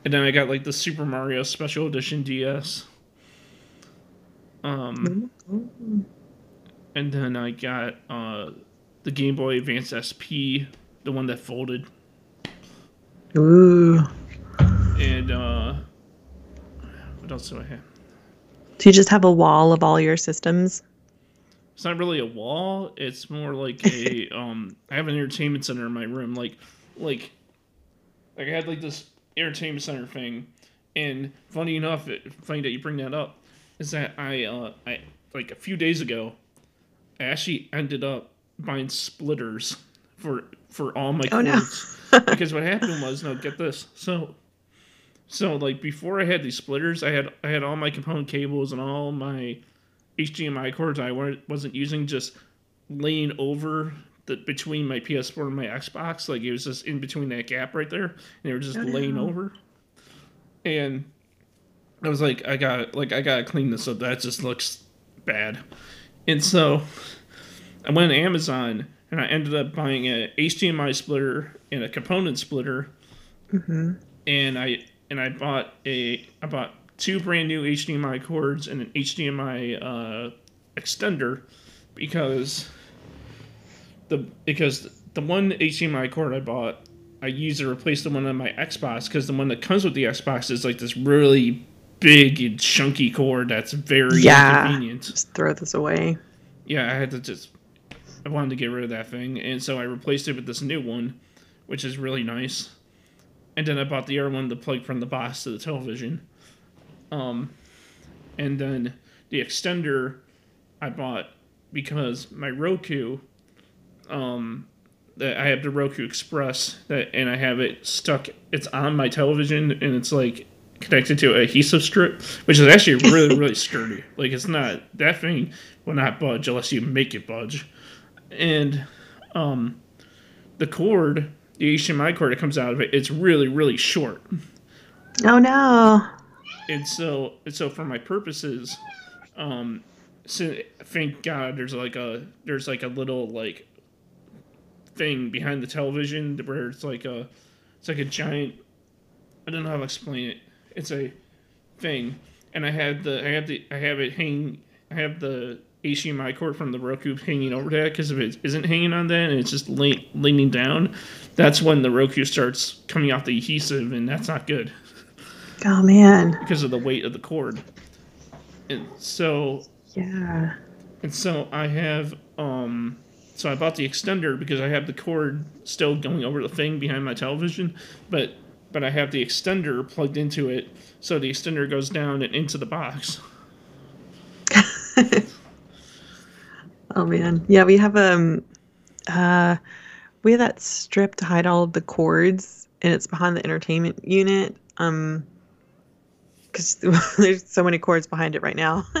and then I got like the Super Mario Special Edition DS. Um, and then I got uh, the Game Boy Advance SP, the one that folded, Ooh. and uh, what else do I have? Do you just have a wall of all your systems? It's not really a wall. It's more like a um. I have an entertainment center in my room, like, like, like I had like this entertainment center thing, and funny enough, it, funny that you bring that up, is that I uh I like a few days ago, I actually ended up buying splitters for for all my Oh, no. cords because what happened was no get this. So so like before I had these splitters I had I had all my component cables and all my HDMI cords I wasn't using just laying over the between my PS4 and my Xbox. Like it was just in between that gap right there and they were just Oh, laying no. over. And I was like I got like I gotta clean this up. That just looks bad and so I went to Amazon and I ended up buying a HDMI splitter and a component splitter. And I and I bought a I bought two brand new HDMI cords and an HDMI uh, extender because the because the one HDMI cord I bought I used to replace the one on my Xbox because the one that comes with the Xbox is like this really big and chunky cord that's very Yeah. inconvenient Just throw this away. yeah, I had to just I wanted to get rid of that thing, and so I replaced it with this new one, which is really nice. And then I bought the other one to plug from the box to the television. Um, and then the extender I bought because my Roku, um, that I have the Roku Express that, and I have it stuck. It's on my television, and it's like connected to an adhesive strip, which is actually really really sturdy. Like it's not that thing will not budge unless you make it budge. And um, the cord, the HDMI cord that comes out of it, it's really really short. Oh no. And so, and so for my purposes, um, so thank God there's like a there's like a little like thing behind the television where it's like a it's like a giant. I don't know how to explain it. It's a thing, and I had the I have the I have it hanging. I have the HDMI cord from the Roku hanging over that because if it isn't hanging on that and it's just le- leaning down, that's when the Roku starts coming off the adhesive, and that's not good Oh man. because of the weight of the cord. And so Yeah. and so I have um so I bought the extender because I have the cord still going over the thing behind my television, but but I have the extender plugged into it, so the extender goes down and into the box. Oh man. Yeah, we have um uh we have that strip to hide all of the cords and it's behind the entertainment unit. Um because there's so many cords behind it right now.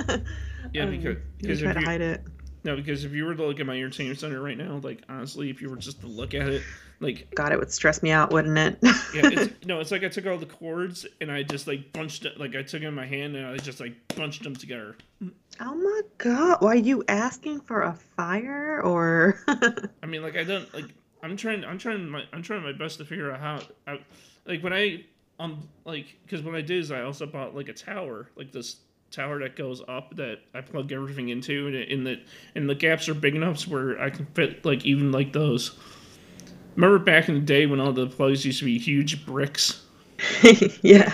Yeah, Um, because because try to you, hide it. no, because if you were to look at my entertainment center right now, like honestly, if you were just to look at it, like God, it would stress me out, wouldn't it? yeah, it's, no, it's like I took all the cords and I just like bunched it, like I took it in my hand and I just like bunched them together. oh my God. Why are you asking for a fire or I mean, like I don't like. I'm trying. I'm trying. My I'm trying my best to figure out how. I, like when I um like because what I did is I also bought like a tower, like this tower that goes up that I plug everything into, and it- the and the gaps are big enough where I can fit like even like those. Remember back in the day when all the plugs used to be huge bricks? yeah.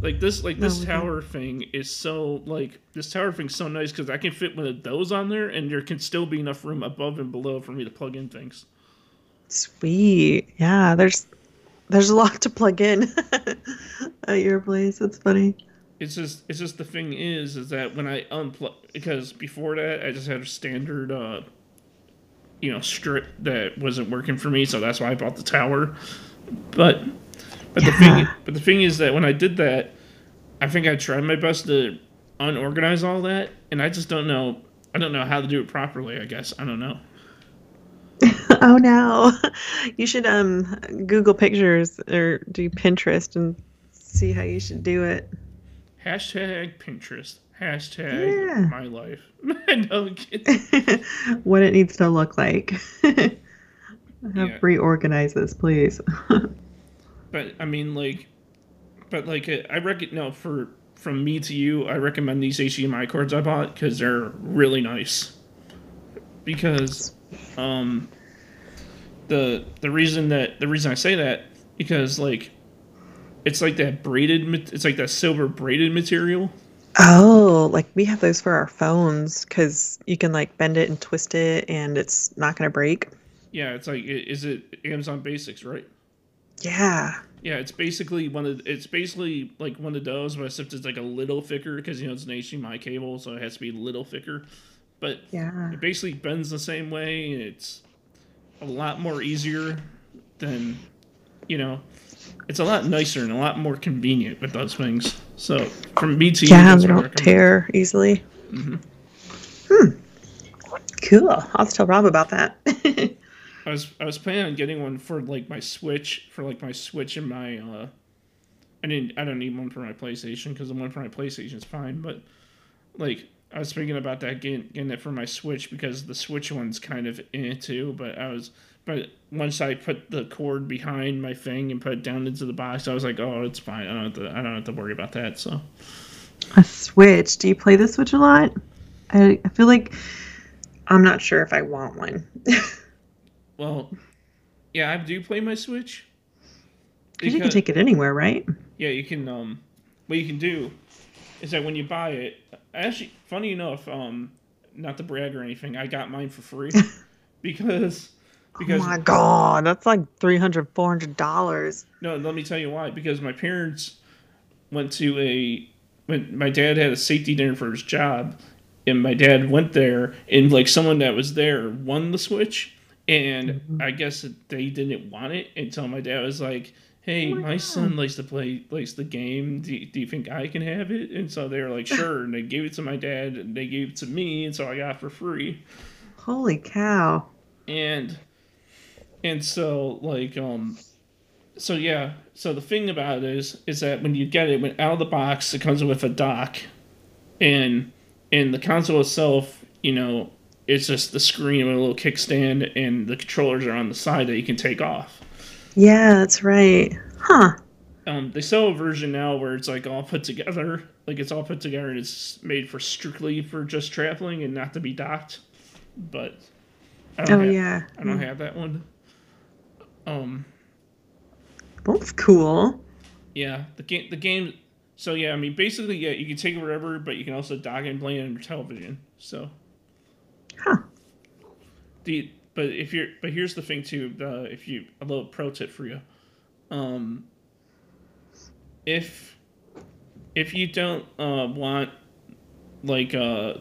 Like this, like this Oh, okay. tower thing is so like this tower thing's so nice because I can fit one of those on there, and there can still be enough room above and below for me to plug in things. Sweet. Yeah, there's there's a lot to plug in at your place. It's funny. It's just it's just the thing is is that when I unplug because before that I just had a standard uh you know strip that wasn't working for me so that's why I bought the tower. But but the thing but the thing is that when I did that I think I tried my best to unorganize all that and I just don't know I don't know how to do it properly, I guess. I don't know. oh no. You should um Google pictures or do Pinterest and see how you should do it. Hashtag Pinterest. Hashtag Yeah. my life. no, what it needs to look like. Have Yeah. reorganize this, please. But I mean, like, but like I reckon no for from me to you, I recommend these HDMI cords I bought because they're really nice. Because, um, the the reason that the reason I say that because like, it's like that braided, it's like that silver braided material. Oh, like we have those for our phones because you can like bend it and twist it and it's not gonna break. Yeah, it's like is it Amazon Basics, right? Yeah. Yeah, it's basically one of it's basically like one of those, but except it's like a little thicker because you know it's an HDMI cable, so it has to be a little thicker. But yeah, it basically bends the same way. It's a lot more easier than you know. It's a lot nicer and a lot more convenient with those things. So from me to yeah, they don't tear easily. Mm-hmm. Hmm. Cool. I'll have to tell Rob about that. I was I was planning on getting one for like my Switch for like my Switch and my uh I didn't I don't need one for my PlayStation because the one for my PlayStation is fine, but like I was thinking about that getting, getting it for my Switch because the Switch one's kind of in it too, but I was but once I put the cord behind my thing and put it down into the box, I was like, oh, it's fine. I don't have to I don't have to worry about that. So a Switch. Do you play the Switch a lot? I I feel like I'm not sure if I want one. Well, yeah, I do play my Switch. Because you can take it anywhere, right? Yeah, you can. Um, what you can do is that when you buy it, actually, funny enough, um, not to brag or anything, I got mine for free because because oh my god, that's like 300 400 dollars. No, let me tell you why. Because my parents went to a when my dad had a safety dinner for his job, and my dad went there, and like someone that was there won the Switch and mm-hmm. I guess they didn't want it until my dad was like, "Hey, oh my, my son likes to play likes the game. Do you, do you think I can have it?" And so they were like, "Sure." and they gave it to my dad, and they gave it to me, and so I got it for free. Holy cow! And and so like um so yeah so the thing about it is is that when you get it when out of the box it comes with a dock and and the console itself you know it's just the screen with a little kickstand, and the controllers are on the side that you can take off. Yeah, that's right. Huh. Um, they sell a version now where it's like all put together, like it's all put together and it's made for strictly for just traveling and not to be docked. But I don't oh have, yeah, I don't have that one. Um, both cool. Yeah, the game, the game. So yeah, I mean, basically, yeah, you can take it wherever, but you can also dock and play it on your television. So Huh. The but if you're but here's the thing too. Uh, if you a little pro tip for you, um, if if you don't uh, want like uh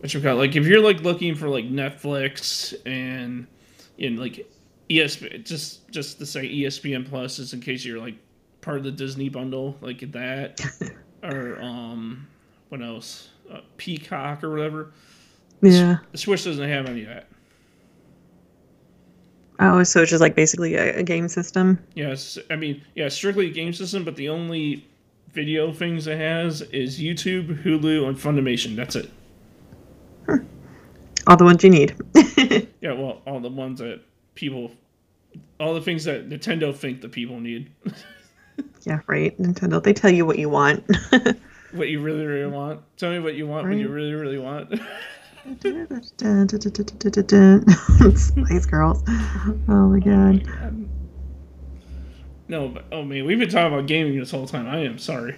what you got? like if you're like looking for like Netflix and in like ESPN just just to say ESPN Plus is in case you're like part of the Disney bundle like that or um what else uh, Peacock or whatever yeah. The Switch doesn't have any of that. Oh, so it's just like basically a, a game system. Yes, I mean, yeah, strictly a game system, but the only video things it has is YouTube, Hulu, and Funimation. That's it. Huh. All the ones you need. yeah, well, all the ones that people, all the things that Nintendo think the people need. yeah, right. Nintendo, they tell you what you want. what you really, really want. Tell me what you want right. when you really, really want. Spice Girls. Oh my oh god. No, but oh man, we've been talking about gaming this whole time. I am sorry.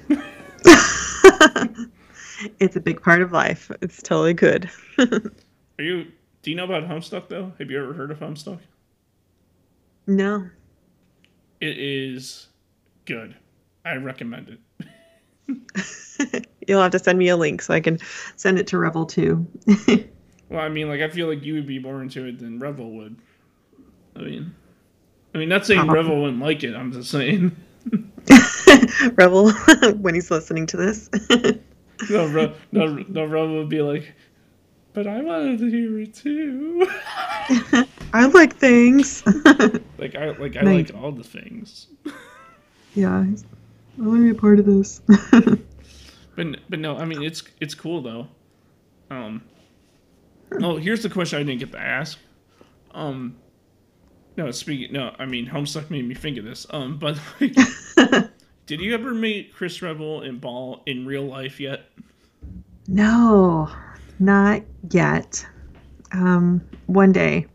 it's a big part of life. It's totally good. Are you? Do you know about Homestuck though? Have you ever heard of Homestuck? No. It is good. I recommend it. You'll have to send me a link so I can send it to Revel too. well, I mean, like I feel like you would be more into it than Revel would. I mean, I mean, not saying uh-huh. Revel wouldn't like it. I'm just saying. Revel, when he's listening to this. no, Re- no, no, Revel would be like, but I wanted to hear it too. I like things. like I like I like all the things. Yeah, I want to be a part of this. But but no, I mean it's it's cool though. Um. Oh, here's the question I didn't get to ask. Um. No, speaking. No, I mean Homestuck made me think of this. Um, but like, Did you ever meet Chris Rebel and Ball in real life yet? No, not yet. Um, one day,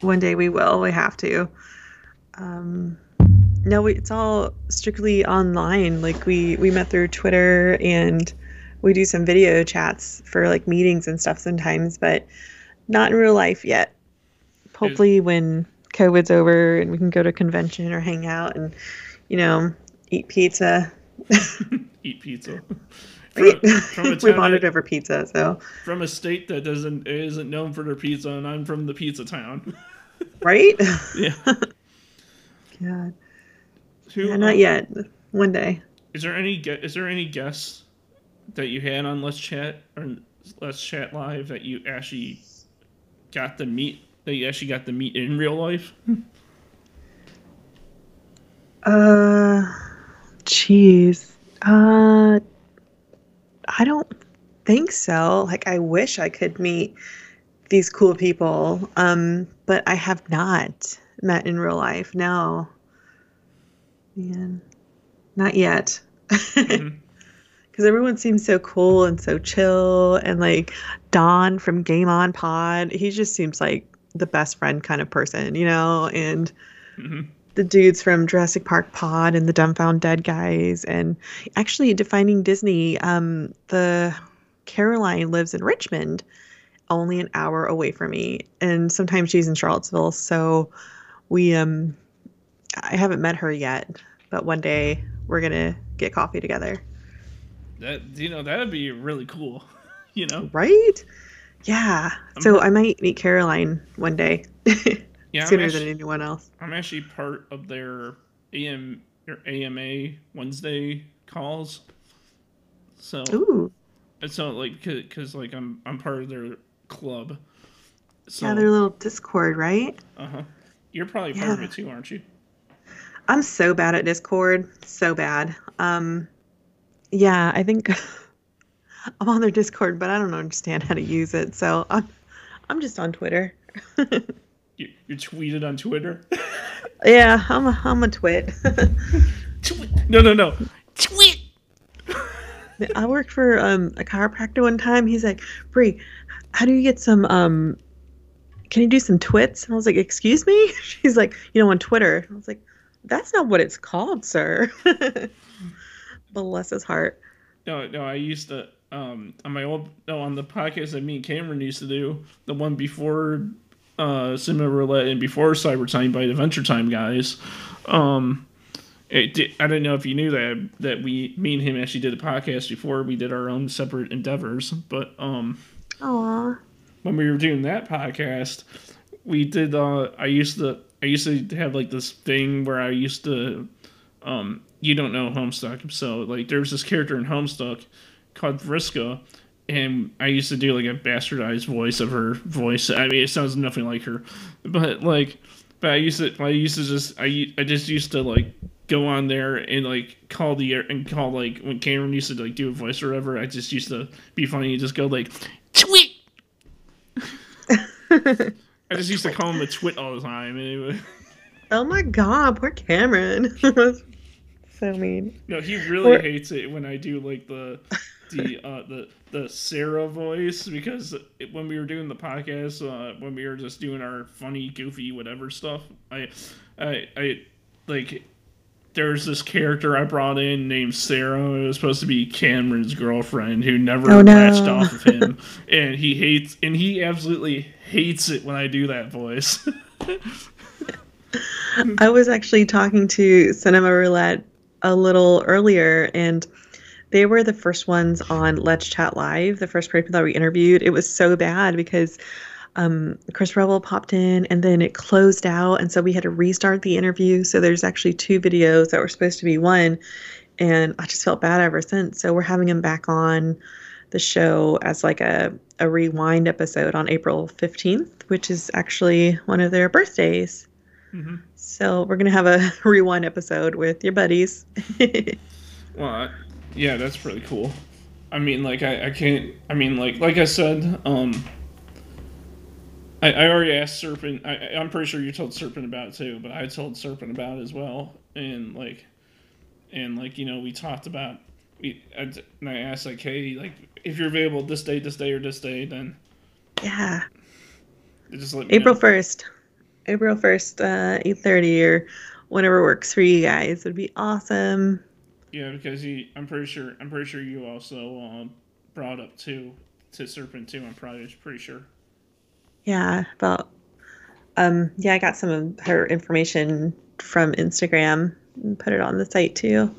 one day we will. We have to. Um, no, we, it's all strictly online. Like we we met through Twitter and we do some video chats for like meetings and stuff sometimes, but not in real life yet. Hopefully, when COVID's over and we can go to a convention or hang out and you know eat pizza. Eat pizza. From, from a we bonded over pizza, so from a state that doesn't isn't known for their pizza, and I'm from the pizza town. right? yeah. God, Who, yeah, um, not yet. One day. Is there any is there any guests that you had on Let's Chat or Let's Chat Live that you actually got the meet that you actually got the meet in real life? Uh, jeez. Uh, I don't think so. Like, I wish I could meet these cool people. Um, but I have not met in real life. No. Man, not yet. Because everyone seems so cool and so chill. And like Don from Game On Pod, he just seems like the best friend kind of person, you know? And Mhm. The dudes from Jurassic Park Pod and the Dumbfound Dead guys. And actually, defining Disney, um, the Caroline lives in Richmond, only an hour away from me. And sometimes she's in Charlottesville. So we, um, I haven't met her yet, but one day we're going to get coffee together. That you know that'd be really cool. you know. Right? Yeah. So I might meet Caroline one day Yeah. Sooner actu- than anyone else. I'm actually part of their AM or AMA Wednesday calls. So Ooh. and so like because like I'm I'm part of their club. So Yeah, their little Discord, right? uh huh. You're probably part of it too, aren't you? I'm so bad at Discord. So bad. Um, yeah, I think I'm on their Discord, but I don't understand how to use it. So I'm, I'm just on Twitter. You, you tweeted on Twitter. yeah, I'm a, I'm a twit. Tweet. No, no, no. Tweet. I worked for um, a chiropractor one time. He's like, Brie, how do you get some, um, can you do some twits? And I was like, excuse me? She's like, you know, on Twitter. I was like, that's not what it's called, sir. Bless his heart. No, no. I used to um on my old no on the podcast that me and Cameron used to do the one before uh Cinema Roulette and before Cyber Time by Adventure Time guys. Um, it did, I don't know if you knew that that we me and him actually did a podcast before we did our own separate endeavors, but um. Aw. when we were doing that podcast, we did. Uh, I used to. I used to have like this thing where I used to. Um, you don't know Homestuck, so like there was this character in Homestuck called Vriska, and I used to do like a bastardized voice of her voice. I mean, it sounds nothing like her, but like, but I used to. I used to just. I I just used to like go on there and like call the air and call like when Cameron used to like do a voice or whatever. I just used to be funny and just go like tweet. I just used to call him a twit all the time. Anyway, Oh my god, poor Cameron. so mean. no, he really Or- hates it when I do like the the uh, the the Sarah voice because it, when we were doing the podcast, uh, when we were just doing our funny, goofy, whatever stuff, I I I like. There's this character I brought in named Sarah. It was supposed to be Cameron's girlfriend who never Oh, no. latched off of him, and he hates and he absolutely hates it when I do that voice. I was actually talking to Cinema Roulette a little earlier, and they were the first ones on Let's Chat Live, the first people that we interviewed. It was so bad because um, Chris Revel popped in and then it closed out, and so we had to restart the interview. So there's actually two videos that were supposed to be one, and I just felt bad ever since. So we're having him back on the show as like a, a rewind episode on April 15th, which is actually one of their birthdays. Mhm. So we're gonna have a rewind episode with your buddies. Well, yeah, that's pretty cool. I mean, like, I, I can't. I mean, like, like I said, um, I, I already asked Serpent. I, I'm pretty sure you told Serpent about it too, but I told Serpent about it as well. And like, and like you know we talked about we and I asked like hey like if you're available this day this day or this day then yeah just let April first April first uh eight thirty or whenever works for you guys It would be awesome yeah because he I'm pretty sure I'm pretty sure you also uh, brought up too to Serpent too I'm probably pretty sure yeah about um yeah I got some of her information from Instagram and put it on the site too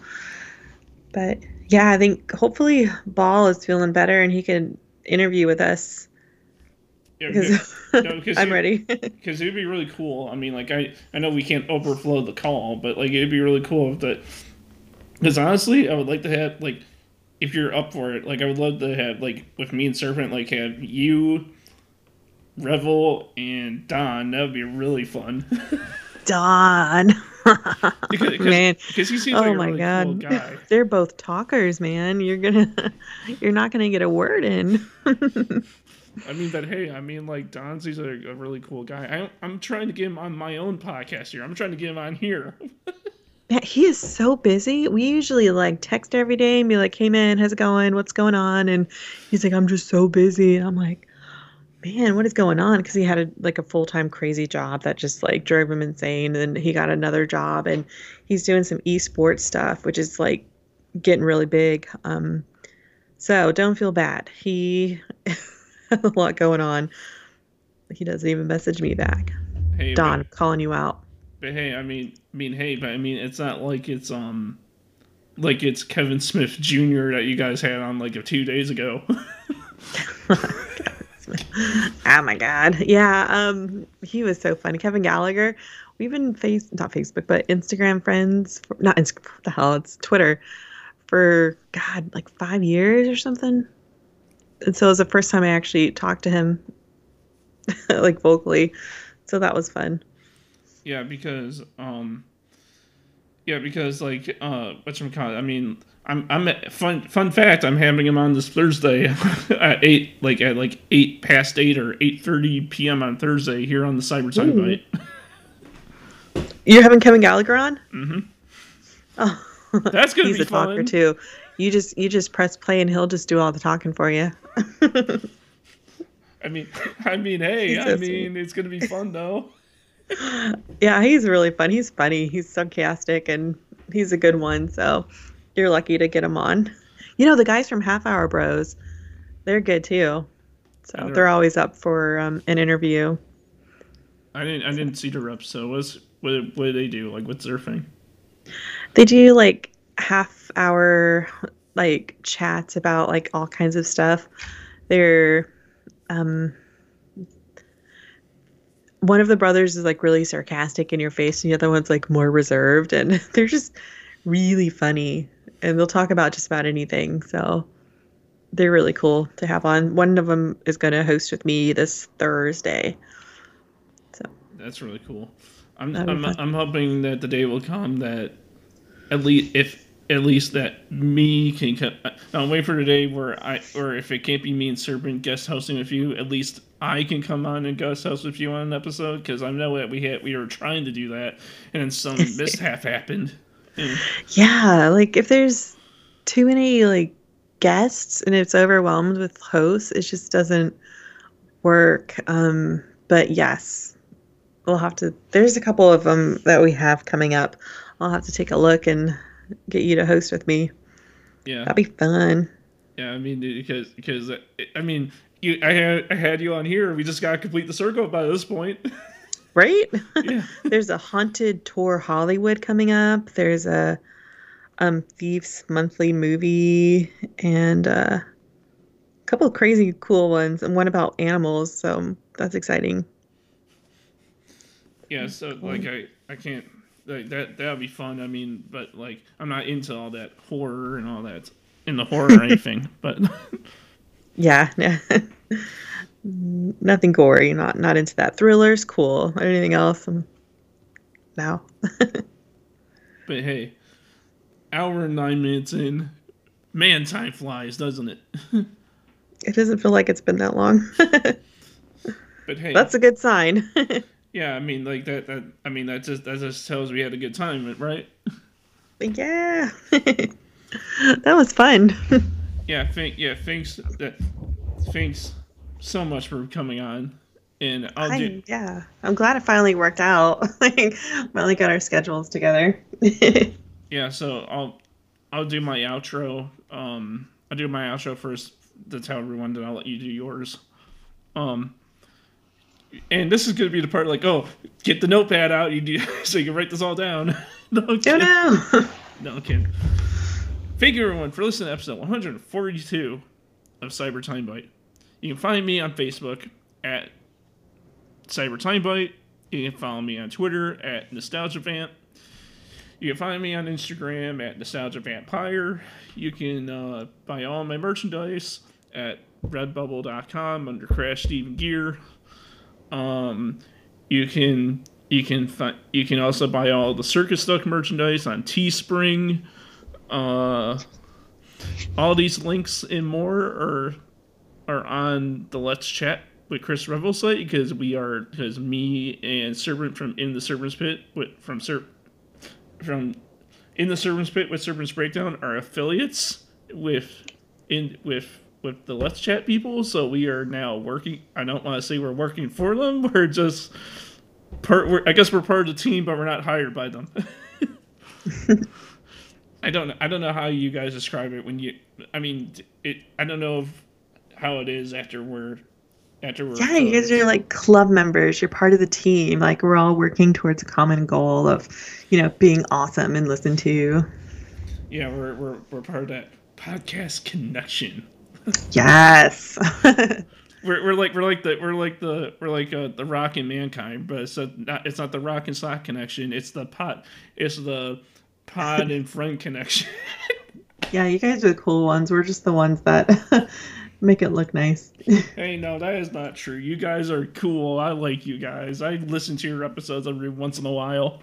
but yeah, I think hopefully Ball is feeling better and he can interview with us. Yeah, because no, I'm ready. Because it'd be really cool. I mean, like I, I know we can't overflow the call, but like it'd be really cool if that. Because honestly, I would like to have like, if you're up for it, like I would love to have like with me and Serpent, like have you, Revel, and Don. That would be really fun. Don. because, man, because he seems oh like my really god, cool guy. they're both talkers, man. You're gonna, you're not gonna get a word in. I mean, but hey, I mean, like Don's a, a really cool guy. I, I'm trying to get him on my own podcast here. I'm trying to get him on here. Yeah, he is so busy. We usually like text every day and be like, "Hey man, how's it going? What's going on?" And he's like, "I'm just so busy." And I'm like, man, what is going on? Because he had a like a full time crazy job that just like drove him insane. And then he got another job, and he's doing some esports stuff, which is like getting really big. Um, so don't feel bad. He has a lot going on. He doesn't even message me back. Hey, Don, but, calling you out. But hey, I mean, I mean, hey, but I mean, it's not like it's um, like it's Kevin Smith Jr. that you guys had on like a two days ago. oh my god. Yeah, um he was so funny. Kevin Gallagher. We've been face not Facebook, but Instagram friends for, not Instagram the hell, it's Twitter for God, like five years or something. And so it was the first time I actually talked to him like vocally. So that was fun. Yeah, because um yeah, because like uh whatchamacallit, I mean I'm I'm fun fun fact. I'm having him on this Thursday at eight, like at like eight past eight or eight thirty p.m. on Thursday here on the Cyber Side Bite. You're having Kevin Gallagher on? Mm-hmm. Oh, that's gonna He's be a fun. talker too. You just you just press play and he'll just do all the talking for you. I mean, I mean, hey, I mean, sweet. it's gonna be fun though. yeah, he's really fun. He's funny. He's sarcastic and he's a good one. So you're lucky to get him on. You know, the guys from Half Hour Bros, they're good too. So they're, always up for um, an interview. I didn't I didn't see the reps. So what's what what do they do? Like what's their thing? They do like half hour like chats about like all kinds of stuff. They're um one of the brothers is like really sarcastic in your face and the other one's like more reserved and they're just really funny and they'll talk about just about anything. So they're really cool to have on. One of them is going to host with me this Thursday. So that's really cool. I'm I'm, I'm hoping that the day will come that at least if at least that me can come. I'll wait for the day where I or if it can't be me and Serpent guest hosting with you, at least I can come on and guest host with you on an episode because I know that we had we were trying to do that and then some mishap happened. Yeah, like if there's too many like guests and it's overwhelmed with hosts, it just doesn't work. Um, but yes, we'll have to. There's a couple of them that we have coming up. I'll have to take a look and get you to host with me. Yeah, that'd be fun. Yeah, I mean because because I mean you I had I had you on here. We just got to complete the circle by this point. right? Yeah. There's a haunted tour Hollywood coming up. There's a um Thieves monthly movie and uh, a couple of crazy cool ones and one about animals, so that's exciting. Yeah, so like I I can't like that that would be fun. I mean, but like I'm not into all that horror and all that in the horror or anything, but yeah, yeah nothing gory. Not not into that. Thrillers, cool. Anything else? Um, no. but hey, hour and nine minutes in, man, time flies, doesn't it? it doesn't feel like it's been that long. but hey, that's a good sign. Yeah, I mean, like that. That I mean, that just that just tells we had a good time, right? Yeah. that was fun. yeah, thank yeah, thanks that thanks so much for coming on. And I'll I, do yeah, I'm glad it finally worked out. like, finally got our schedules together. yeah, so I'll I'll do my outro. Um, I'll do my outro first to tell everyone, then I'll let you do yours. Um, and this is gonna be the part like, oh, get the notepad out, you do so you can write this all down. no, oh no. No, I'm. Thank you everyone for listening to episode 142 of Cyber Time Bite. You can find me on Facebook at Cyber Time Bite. You can follow me on Twitter at Nostalgia Vamp. You can find me on Instagram at Nostalgia Vampire. You can uh, buy all my merchandise at redbubble.com under Crash Steven Gear. Um, you can you can fi- you can also buy all the Circus Duck merchandise on Teespring. Uh, all these links and more are are on the Let's Chat with Chris Revel site because we are because me and Serpent from In the Serpent's Pit with from Ser- from In the Serpent's Pit with Serpent's Breakdown are affiliates with in with with the Let's Chat people. So we are now working. I don't want to say we're working for them. We're just part. We're, I guess we're part of the team, but we're not hired by them. I don't. I don't know how you guys describe it when you. I mean, it. I don't know if, how it is after we're. After we're. Yeah, you guys are like club members. You're part of the team. Like we're all working towards a common goal of, you know, being awesome and listened to. You. Yeah, we're we're we're part of that podcast connection. Yes. We're, we're like we're like the we're like the we're like uh, the rock and mankind, but it's a, not it's not the rock and sock connection. It's the pot. It's the pod and friend connection. yeah, you guys are the cool ones. We're just the ones that make it look nice. hey, no, that is not true. You guys are cool. I like you guys. I listen to your episodes every once in a while.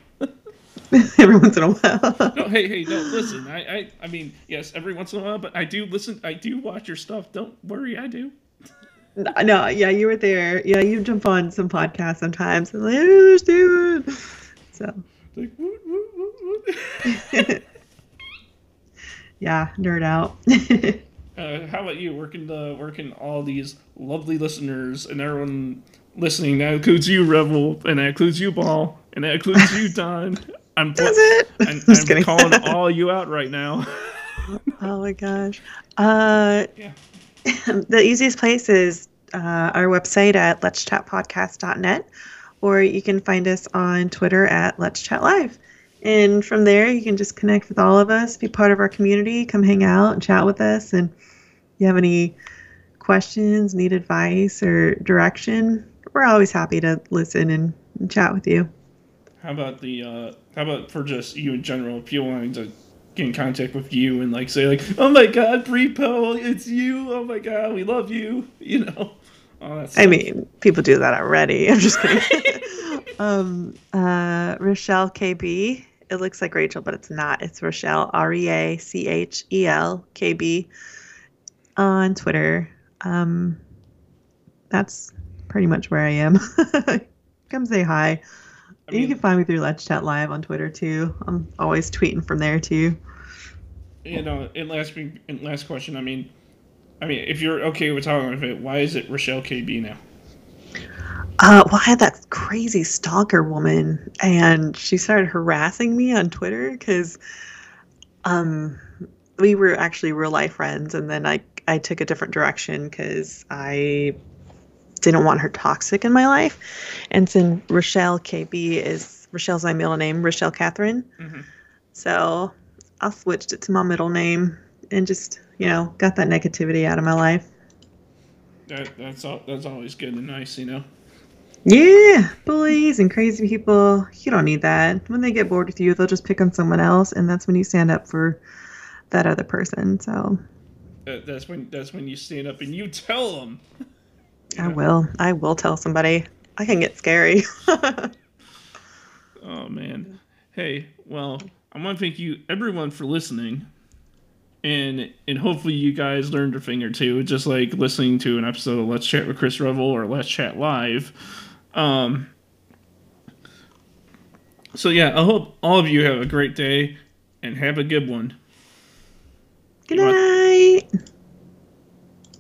every once in a while. no, hey, hey, no, listen. I, I, I mean, yes, every once in a while, but I do listen. I do watch your stuff. Don't worry, I do. No, yeah, you were there. Yeah, you jump on some podcasts sometimes. And like, hey, there's David. So. Like, woot, woot, woot. yeah, nerd out. uh, how about you? Working the working all these lovely listeners and everyone listening. That includes you, Revel, and that includes you, Ball, and that includes you, Don. I'm, Does it? I'm, I'm calling all you out right now. oh my gosh. Uh, yeah. the easiest place is uh, our website at let's chat podcast.net or you can find us on twitter at let's chat live and from there you can just connect with all of us be part of our community come hang out and chat with us and if you have any questions need advice or direction we're always happy to listen and chat with you how about the uh how about for just you in general if you wanted to get in contact with you and like say like, oh my god, Prepo, it's you. Oh my god, we love you. You know. I mean, people do that already. I'm just kidding. um, uh, Rochelle KB. It looks like Rachel, but it's not. It's Rochelle R E A C H E L K B on Twitter. Um, that's pretty much where I am. Come say hi. I mean, you can find me through Let's Chat Live on Twitter too. I'm always tweeting from there too. You know, and last and last question. I mean, I mean, if you're okay with talking about it, why is it Rochelle KB now? Uh, well, I had that crazy stalker woman, and she started harassing me on Twitter because, um, we were actually real life friends, and then I I took a different direction because I didn't want her toxic in my life. And then Rochelle KB is Rochelle's my middle name, Rochelle Catherine. Mm-hmm. So I switched it to my middle name and just you know got that negativity out of my life. That that's all, that's always good and nice, you know. Yeah, bullies and crazy people. You don't need that. When they get bored with you, they'll just pick on someone else, and that's when you stand up for that other person. So. That, that's when that's when you stand up and you tell them. I will. I will tell somebody. I can get scary. oh man. Hey, well, I want to thank you everyone for listening. And and hopefully you guys learned a thing or two, just like listening to an episode of Let's Chat with Chris Revel or Let's Chat Live. Um, so yeah, I hope all of you have a great day and have a good one. Good night.